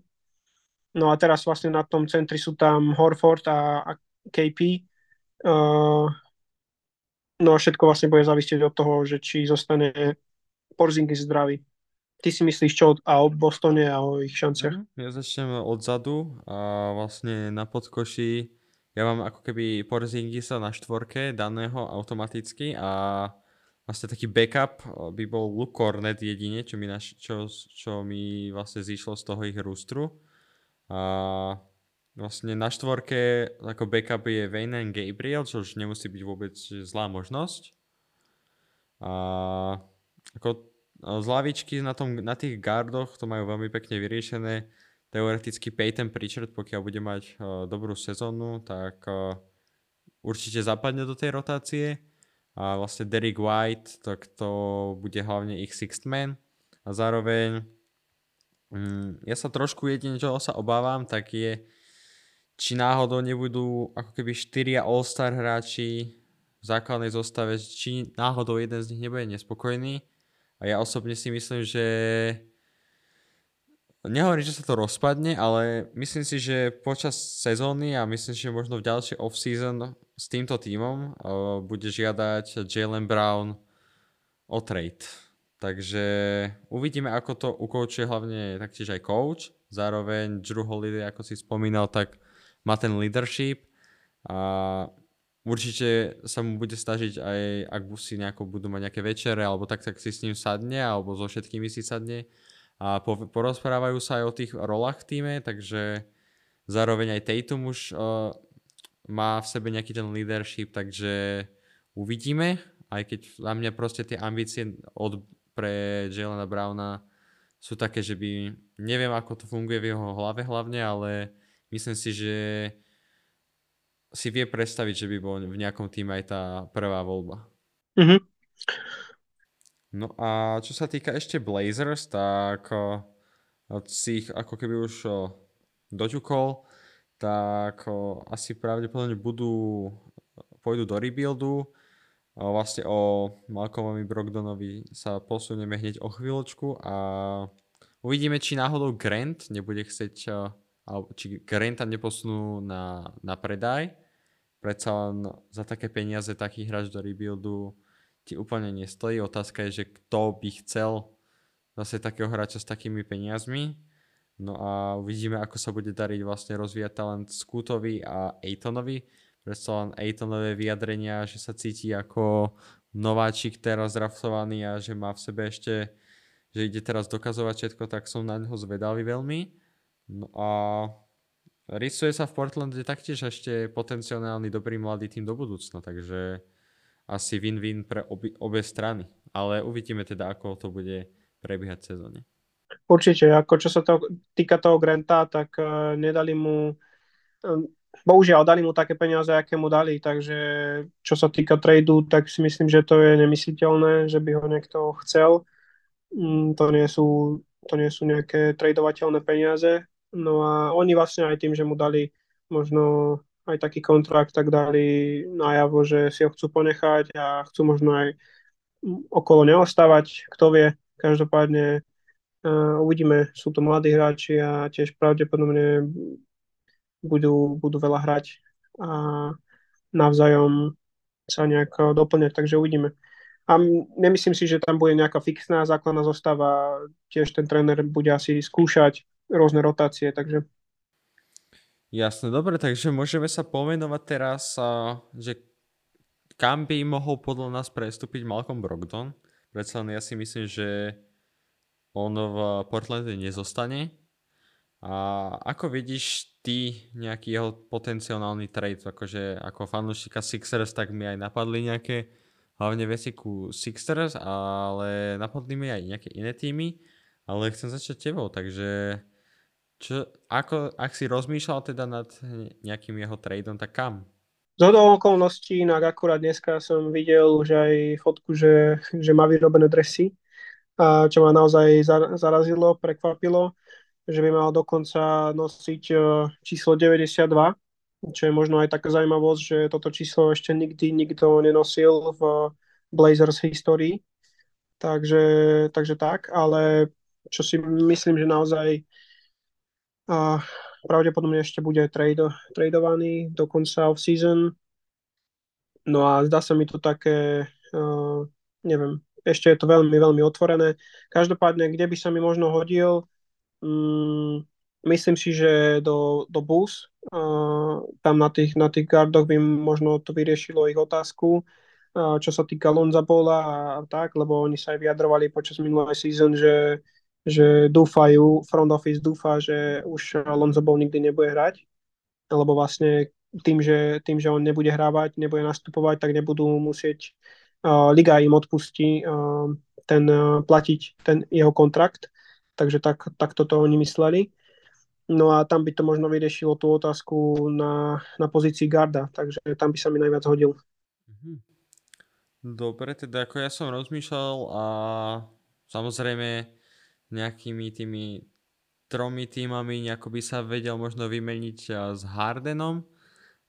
No a teraz vlastne na tom centri sú tam Horford a, a KP. No a všetko vlastne bude závisieť od toho, že či zostane Porzingis zdravý. Ty si myslíš čo a o Bostone a o ich šanciach? Mhm, ja začnem odzadu a vlastne na podkoši ja mám ako keby Porzingisa na štvorke daného automaticky a vlastne taký backup by bol Luke Cornet jedine, čo mi, naš, čo, čo mi vlastne zišlo z toho ich rústru. A vlastne na štvorke ako backup je and Gabriel, čo už nemusí byť vôbec zlá možnosť. A ako z lavičky na, tom, na tých gardoch to majú veľmi pekne vyriešené. Teoreticky Peyton Pritchard, pokiaľ bude mať uh, dobrú sezónu, tak uh, určite zapadne do tej rotácie. A vlastne Derek White, tak to bude hlavne ich sixth man. A zároveň um, ja sa trošku jedine, čo sa obávam, tak je, či náhodou nebudú ako keby štyria All-Star hráči v základnej zostave, či náhodou jeden z nich nebude nespokojný a ja osobne si myslím, že nehovorím, že sa to rozpadne, ale myslím si, že počas sezóny a myslím, že možno v ďalšej off-season s týmto tímom uh, bude žiadať Jalen Brown o trade. Takže uvidíme, ako to ukoučuje hlavne taktiež aj coach. Zároveň Drew Holiday, ako si spomínal, tak má ten leadership a určite sa mu bude snažiť aj, ak si nejako budú mať nejaké večere, alebo tak, tak si s ním sadne, alebo so všetkými si sadne a po, porozprávajú sa aj o tých rolách v týme, takže zároveň aj Tatum už uh, má v sebe nejaký ten leadership, takže uvidíme, aj keď za mňa proste tie ambície od, pre Jelena Browna sú také, že by, neviem ako to funguje v jeho hlave hlavne, ale myslím si, že si vie predstaviť, že by bol v nejakom týme aj tá prvá voľba. Mm-hmm. No a čo sa týka ešte Blazers, tak uh, si ich ako keby už uh, doťukol, tak uh, asi pravdepodobne budú, pôjdu do rebuildu. Vlastne o Malcolmovi Brogdonovi sa posunieme hneď o chvíľočku a uvidíme, či náhodou Grant nebude chcieť, či Granta neposunú na, na predaj predsa len za také peniaze taký hráč do rebuildu ti úplne nestojí. Otázka je, že kto by chcel zase takého hráča s takými peniazmi. No a uvidíme, ako sa bude dariť vlastne rozvíjať talent Scootovi a Atonovi. Predsa len Aitonové vyjadrenia, že sa cíti ako nováčik teraz draftovaný a že má v sebe ešte, že ide teraz dokazovať všetko, tak som na neho zvedavý veľmi. No a Rysuje sa v Portlande taktiež ešte potenciálny dobrý mladý tým do budúcna, takže asi win-win pre obi, obe strany. Ale uvidíme teda, ako to bude prebiehať v sezóne. Určite, ako čo sa to týka toho Granta, tak uh, nedali mu um, bohužiaľ dali mu také peniaze, aké mu dali, takže čo sa týka tradu, tak si myslím, že to je nemysliteľné, že by ho niekto chcel. Mm, to nie sú, to nie sú nejaké tradovateľné peniaze No a oni vlastne aj tým, že mu dali možno aj taký kontrakt, tak dali najavo, že si ho chcú ponechať a chcú možno aj okolo neostávať, kto vie. Každopádne uh, uvidíme, sú to mladí hráči a tiež pravdepodobne budú, budú veľa hrať a navzájom sa nejak doplňať, takže uvidíme. A nemyslím si, že tam bude nejaká fixná základná zostava, tiež ten tréner bude asi skúšať rôzne rotácie, takže... Jasne, dobre, takže môžeme sa pomenovať teraz, že kam by mohol podľa nás prestúpiť Malcolm Brogdon. Predsa ja si myslím, že on v Portlande nezostane. A ako vidíš ty nejaký jeho potenciálny trade, akože ako fanúšika Sixers, tak mi aj napadli nejaké hlavne veci ku Sixers, ale napadli mi aj nejaké iné týmy, ale chcem začať tebou, takže čo, ako, ak si rozmýšľal teda nad nejakým jeho tradeom, tak kam? Z okolností, inak akurát dneska som videl už aj fotku, že, že má vyrobené dresy, čo ma naozaj zarazilo, prekvapilo. že by mal dokonca nosiť e, číslo 92, čo je možno aj taká zaujímavosť, že toto číslo ešte nikdy nikto nenosil v Blazers histórii. Takže, takže tak, ale čo si myslím, že naozaj a pravdepodobne ešte bude trade, tradovaný do konca off-season. No a zdá sa mi to také, uh, neviem, ešte je to veľmi, veľmi otvorené. Každopádne, kde by sa mi možno hodil, um, myslím si, že do, do Bulls, uh, tam na tých, na tých gardoch by možno to vyriešilo ich otázku, uh, čo sa týka Lonza Bola a, tak, lebo oni sa aj vyjadrovali počas minulej season, že že dúfajú, front office dúfa, že už Alonso Ball nikdy nebude hrať, lebo vlastne tým, že, tým, že on nebude hrávať, nebude nastupovať, tak nebudú musieť, uh, liga im odpustí uh, ten, uh, platiť ten jeho kontrakt, takže tak, tak toto oni mysleli. No a tam by to možno vyriešilo tú otázku na, na pozícii garda, takže tam by sa mi najviac hodil. Mhm. Dobre, teda ako ja som rozmýšľal a samozrejme nejakými tými tromi týmami nejako by sa vedel možno vymeniť s Hardenom.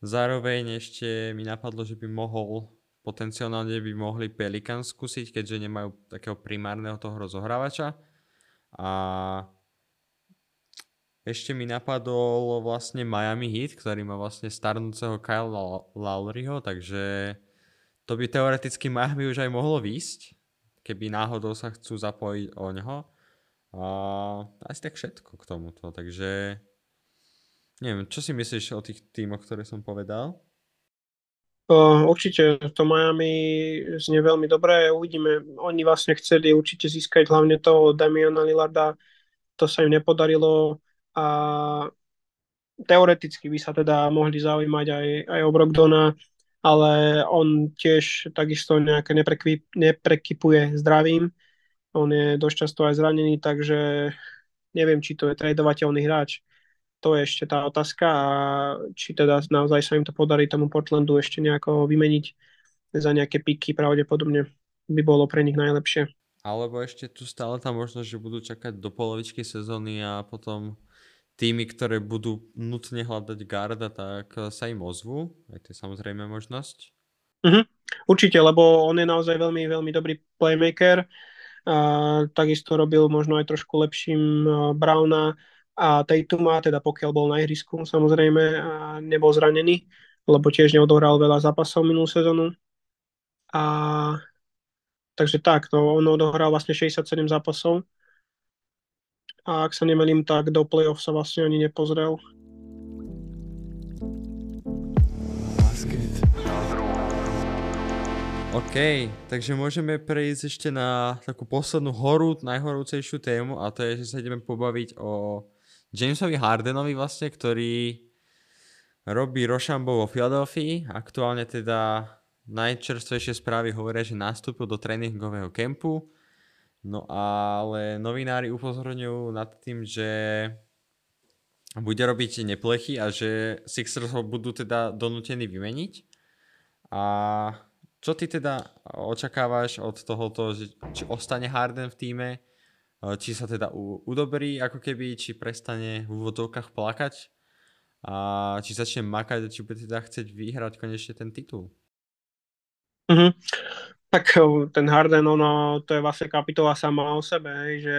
Zároveň ešte mi napadlo, že by mohol potenciálne by mohli Pelikan skúsiť, keďže nemajú takého primárneho toho rozohrávača. A ešte mi napadol vlastne Miami Heat, ktorý má vlastne starnúceho Kyle Lowryho, takže to by teoreticky Miami už aj mohlo výsť, keby náhodou sa chcú zapojiť o neho. A asi tak všetko k tomuto, takže neviem, čo si myslíš o tých tímoch, ktoré som povedal? Určite to Miami znie veľmi dobré, uvidíme. Oni vlastne chceli určite získať hlavne toho Damiana Lillarda, to sa im nepodarilo a teoreticky by sa teda mohli zaujímať aj, aj o Brogdona, ale on tiež takisto nejaké neprekypuje zdravím on je dosť často aj zranený, takže neviem, či to je tradovateľný hráč. To je ešte tá otázka a či teda naozaj sa im to podarí tomu Portlandu ešte nejako vymeniť za nejaké piky, pravdepodobne by bolo pre nich najlepšie. Alebo ešte tu stále tá možnosť, že budú čakať do polovičky sezóny a potom týmy, ktoré budú nutne hľadať garda, tak sa im ozvú. Aj to je samozrejme možnosť. Uh-huh. Určite, lebo on je naozaj veľmi, veľmi dobrý playmaker takisto robil možno aj trošku lepším Browna a Tatuma, teda pokiaľ bol na ihrisku samozrejme a nebol zranený, lebo tiež neodohral veľa zápasov minulú sezónu. A takže tak, no, on odohral vlastne 67 zápasov a ak sa nemelím, tak do playoff sa vlastne ani nepozrel. OK, takže môžeme prejsť ešte na takú poslednú horú, najhorúcejšiu tému a to je, že sa ideme pobaviť o Jamesovi Hardenovi vlastne, ktorý robí Rošambo vo Philadelphia. Aktuálne teda najčerstvejšie správy hovoria, že nastúpil do tréningového kempu. No ale novinári upozorňujú nad tým, že bude robiť neplechy a že Sixers ho budú teda donútení vymeniť. A čo ty teda očakávaš od tohoto, že či ostane Harden v týme, e, či sa teda udobrí ako keby, či prestane v úvodovkách plakať a či začne makať, či bude teda chcieť vyhrať konečne ten titul. Mm-hmm. Tak e, ten Harden, ono, to je vlastne kapitola sama o sebe, hej, že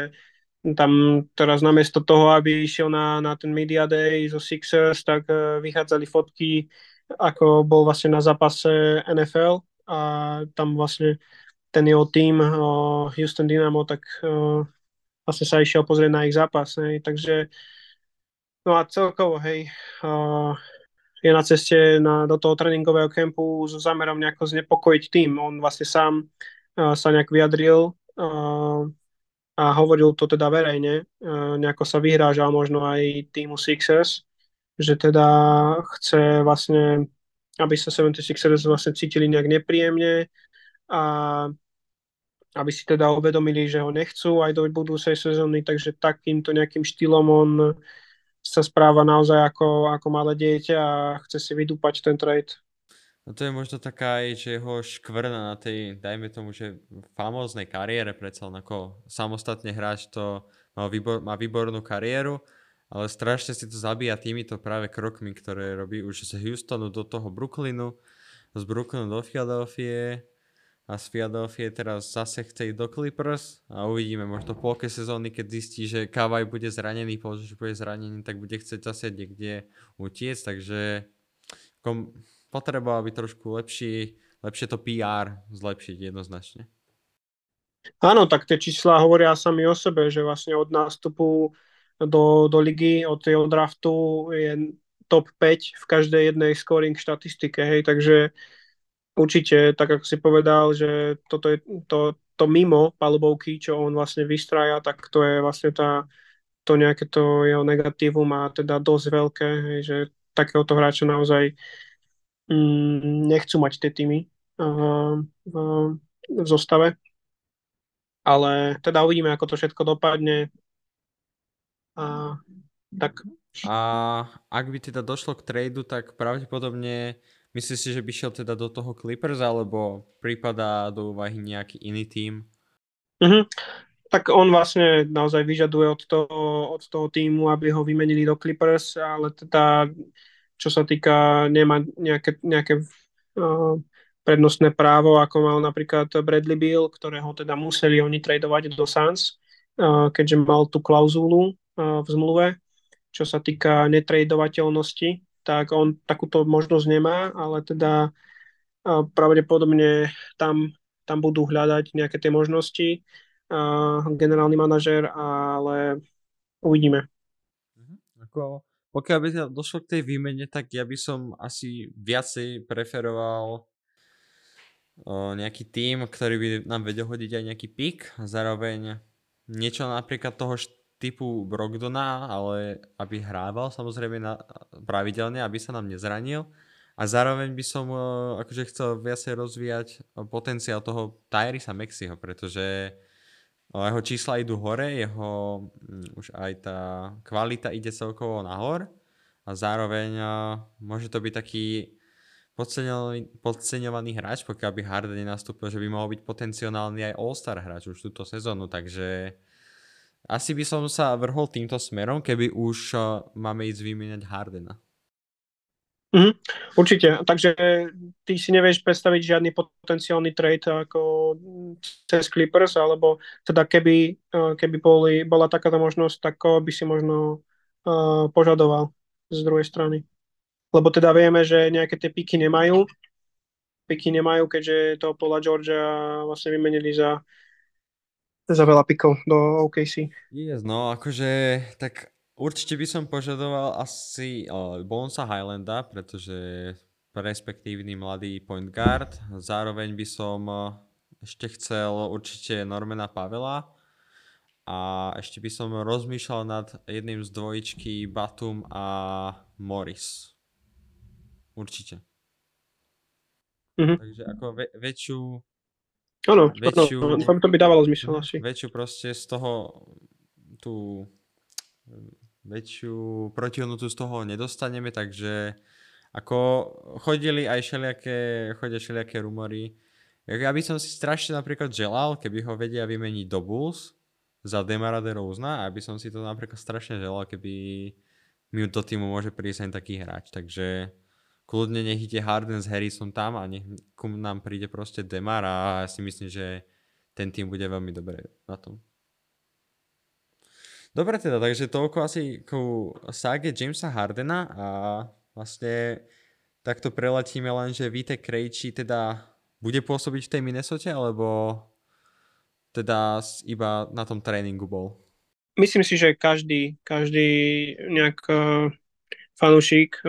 tam teraz namiesto toho, aby išiel na, na ten Media Day zo Sixers, tak uh, vychádzali fotky, ako bol vlastne na zápase NFL a tam vlastne ten jeho tým Houston Dynamo, tak vlastne sa išiel pozrieť na ich zápas. Hej. Takže no a celkovo, hej, je na ceste na, do toho tréningového kempu s zámerom nejako znepokojiť tým. On vlastne sám sa nejak vyjadril a hovoril to teda verejne, nejako sa vyhrážal možno aj týmu Sixers, že teda chce vlastne aby sa 76ers vlastne cítili nejak nepríjemne a aby si teda uvedomili, že ho nechcú aj do budúcej sezóny, takže takýmto nejakým štýlom on sa správa naozaj ako, ako malé dieťa a chce si vydúpať ten trade. No to je možno taká aj, že jeho škvrna na tej, dajme tomu, že famóznej kariére, predsa ako samostatne hráč to Má, výbor, má výbornú kariéru, ale strašne si to zabíja týmito práve krokmi, ktoré robí už z Houstonu do toho Brooklynu, z Brooklynu do Philadelphie a z Philadelphia teraz zase chce ísť do Clippers a uvidíme možno v polke sezóny, keď zistí, že Kavaj bude zranený, že bude zranený, tak bude chcieť zase niekde utiec, takže kom, potreboval by trošku lepší, lepšie to PR zlepšiť jednoznačne. Áno, tak tie čísla hovoria sami o sebe, že vlastne od nástupu do, do ligy, od tej draftu je top 5 v každej jednej scoring štatistike, hej, takže určite, tak ako si povedal, že toto je to, to mimo palubovky, čo on vlastne vystraja, tak to je vlastne tá, to nejaké to jeho negatívum a teda dosť veľké, hej, že takéhoto hráča naozaj mm, nechcú mať tie týmy uh, v, v zostave. Ale teda uvidíme, ako to všetko dopadne. A, tak. A ak by teda došlo k tradu, tak pravdepodobne Myslíš si, že by šiel teda do toho Clippers, alebo prípada do úvahy nejaký iný tím? Mm-hmm. Tak on vlastne naozaj vyžaduje od toho, od toho týmu, aby ho vymenili do Clippers, ale teda čo sa týka, nemá nejaké, nejaké uh, prednostné právo, ako mal napríklad Bradley Bill, ktorého teda museli oni tradovať do Suns, uh, keďže mal tú klauzulu v zmluve, čo sa týka netradovateľnosti tak on takúto možnosť nemá, ale teda pravdepodobne tam, tam budú hľadať nejaké tie možnosti generálny manažer, ale uvidíme. Mhm. Ako, pokiaľ by došlo k tej výmene, tak ja by som asi viacej preferoval nejaký tým, ktorý by nám vedel hodiť aj nejaký pik, zároveň niečo napríklad toho typu Brogdona, ale aby hrával samozrejme na, pravidelne, aby sa nám nezranil. A zároveň by som uh, akože chcel viacej rozvíjať potenciál toho Tyrisa Mexiho, pretože uh, jeho čísla idú hore, jeho už aj tá kvalita ide celkovo nahor a zároveň môže to byť taký podceňovaný hráč, pokiaľ by Harden nenastúpil, že by mohol byť potenciálny aj All-Star hráč už túto sezónu, takže asi by som sa vrhol týmto smerom, keby už uh, máme ísť vymieňať Hardena. Mm, určite, takže ty si nevieš predstaviť žiadny potenciálny trade ako cez Clippers, alebo teda keby, uh, keby boli, bola takáto možnosť, tak by si možno uh, požadoval z druhej strany. Lebo teda vieme, že nejaké tie piky nemajú, piky nemajú, keďže toho Paula Georgia vlastne vymenili za za veľa pikov do OKC. Yes, no akože tak určite by som požadoval asi uh, Bonsa Highlanda, pretože perspektívny mladý point guard. Zároveň by som uh, ešte chcel určite Normana Pavela a ešte by som rozmýšľal nad jedným z dvojičky Batum a Morris. Určite. Mm-hmm. Takže ako ve- väčšiu Áno, väčšiu, to by dávalo zmysel asi. Väčšiu proste z toho tú väčšiu protihodnotu z toho nedostaneme, takže ako chodili aj všelijaké, chodia všelijaké rumory. Ja by som si strašne napríklad želal, keby ho vedia vymeniť do Bulls za Demara de Rozna, aby som si to napríklad strašne želal, keby mi do týmu môže prísť aj taký hráč. Takže kľudne nech ide Harden s Harrison tam a nech ku nám príde proste Demar a ja si myslím, že ten tým bude veľmi dobre na tom. Dobre teda, takže toľko asi ku ságe Jamesa Hardena a vlastne takto preletíme len, že Vítek Krejči teda bude pôsobiť v tej Minnesote, alebo teda iba na tom tréningu bol? Myslím si, že každý, každý nejak fanúšik,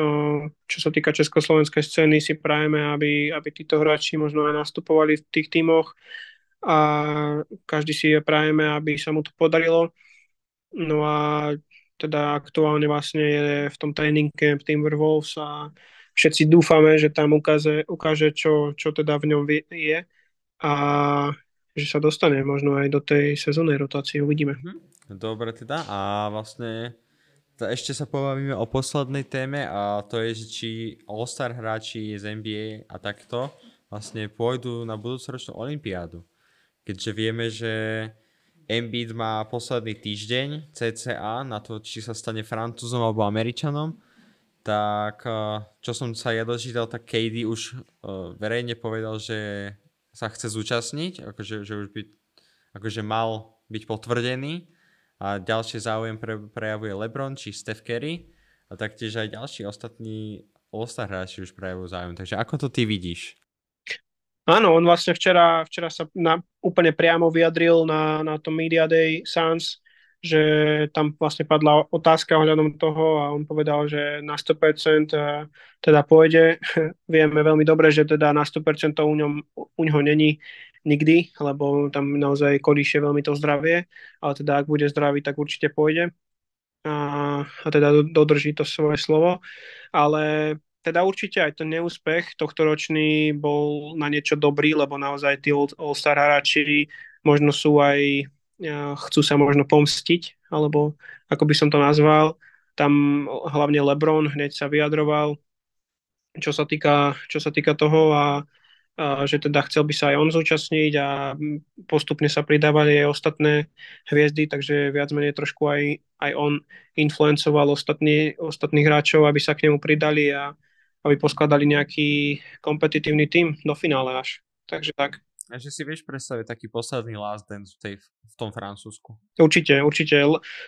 čo sa týka československej scény, si prajeme, aby, aby títo hráči možno aj nastupovali v tých tímoch a každý si prajeme, aby sa mu to podarilo. No a teda aktuálne vlastne je v tom training camp Timberwolves a všetci dúfame, že tam ukáže, ukáže čo, čo teda v ňom je a že sa dostane možno aj do tej sezónnej rotácie, uvidíme. Mhm. Dobre teda a vlastne ešte sa pobavíme o poslednej téme a to je, že či All-Star hráči z NBA a takto vlastne pôjdu na budúcoročnú olympiádu. Keďže vieme, že Embiid má posledný týždeň CCA na to, či sa stane Francúzom alebo Američanom, tak uh, čo som sa ja dočítal, tak KD už uh, verejne povedal, že sa chce zúčastniť, akože že už by, akože mal byť potvrdený a ďalšie záujem pre, prejavuje LeBron či Steph Curry a taktiež aj ďalší ostatní All-Star hráči už prejavujú záujem. Takže ako to ty vidíš? Áno, on vlastne včera, včera sa na, úplne priamo vyjadril na, na tom Media Day Sans, že tam vlastne padla otázka ohľadom toho a on povedal, že na 100% eh, teda pôjde. Vieme veľmi dobre, že teda na 100% u, ňom, u ňoho není nikdy, lebo tam naozaj kolíše veľmi to zdravie, ale teda ak bude zdravý, tak určite pôjde a, a teda dodrží to svoje slovo. Ale teda určite aj ten neúspech tohto ročný bol na niečo dobrý, lebo naozaj tí All-Star hráči možno sú aj chcú sa možno pomstiť, alebo ako by som to nazval. Tam hlavne LeBron hneď sa vyjadroval, čo sa týka, čo sa týka toho a, že teda chcel by sa aj on zúčastniť a postupne sa pridávali aj ostatné hviezdy, takže viac menej trošku aj, aj on influencoval ostatní, ostatných hráčov, aby sa k nemu pridali a aby poskladali nejaký kompetitívny tým do finále až. Takže tak. A že si vieš predstaviť taký posledný last dance v, tej, v tom Francúzsku? Určite, určite.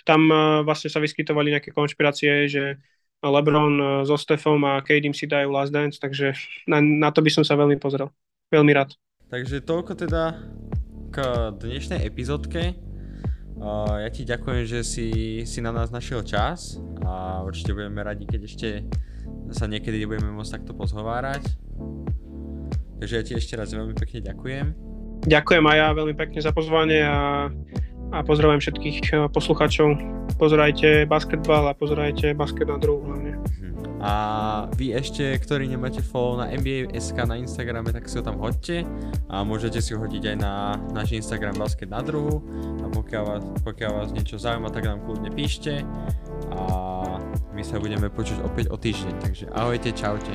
Tam uh, vlastne sa vyskytovali nejaké konšpirácie, že LeBron uh, so Stefom a Kadim si dajú last dance, takže na, na to by som sa veľmi pozrel. Veľmi rád. Takže toľko teda k dnešnej epizódke. Ja ti ďakujem, že si, si na nás našiel čas a určite budeme radi, keď ešte sa niekedy budeme môcť takto pozhovárať. Takže ja ti ešte raz veľmi pekne ďakujem. Ďakujem aj ja veľmi pekne za pozvanie a, a pozdravujem všetkých eh, poslucháčov. Pozerajte basketbal a pozerajte basket na druhu hlavne. Mhm. A vy ešte, ktorí nemáte follow na NBA.sk na Instagrame, tak si ho tam hoďte a môžete si ho hodiť aj na náš Instagram Basket na druhu a pokiaľ vás, pokiaľ vás niečo zaujíma, tak nám kľudne píšte a my sa budeme počuť opäť o týždeň. Takže ahojte, čaute.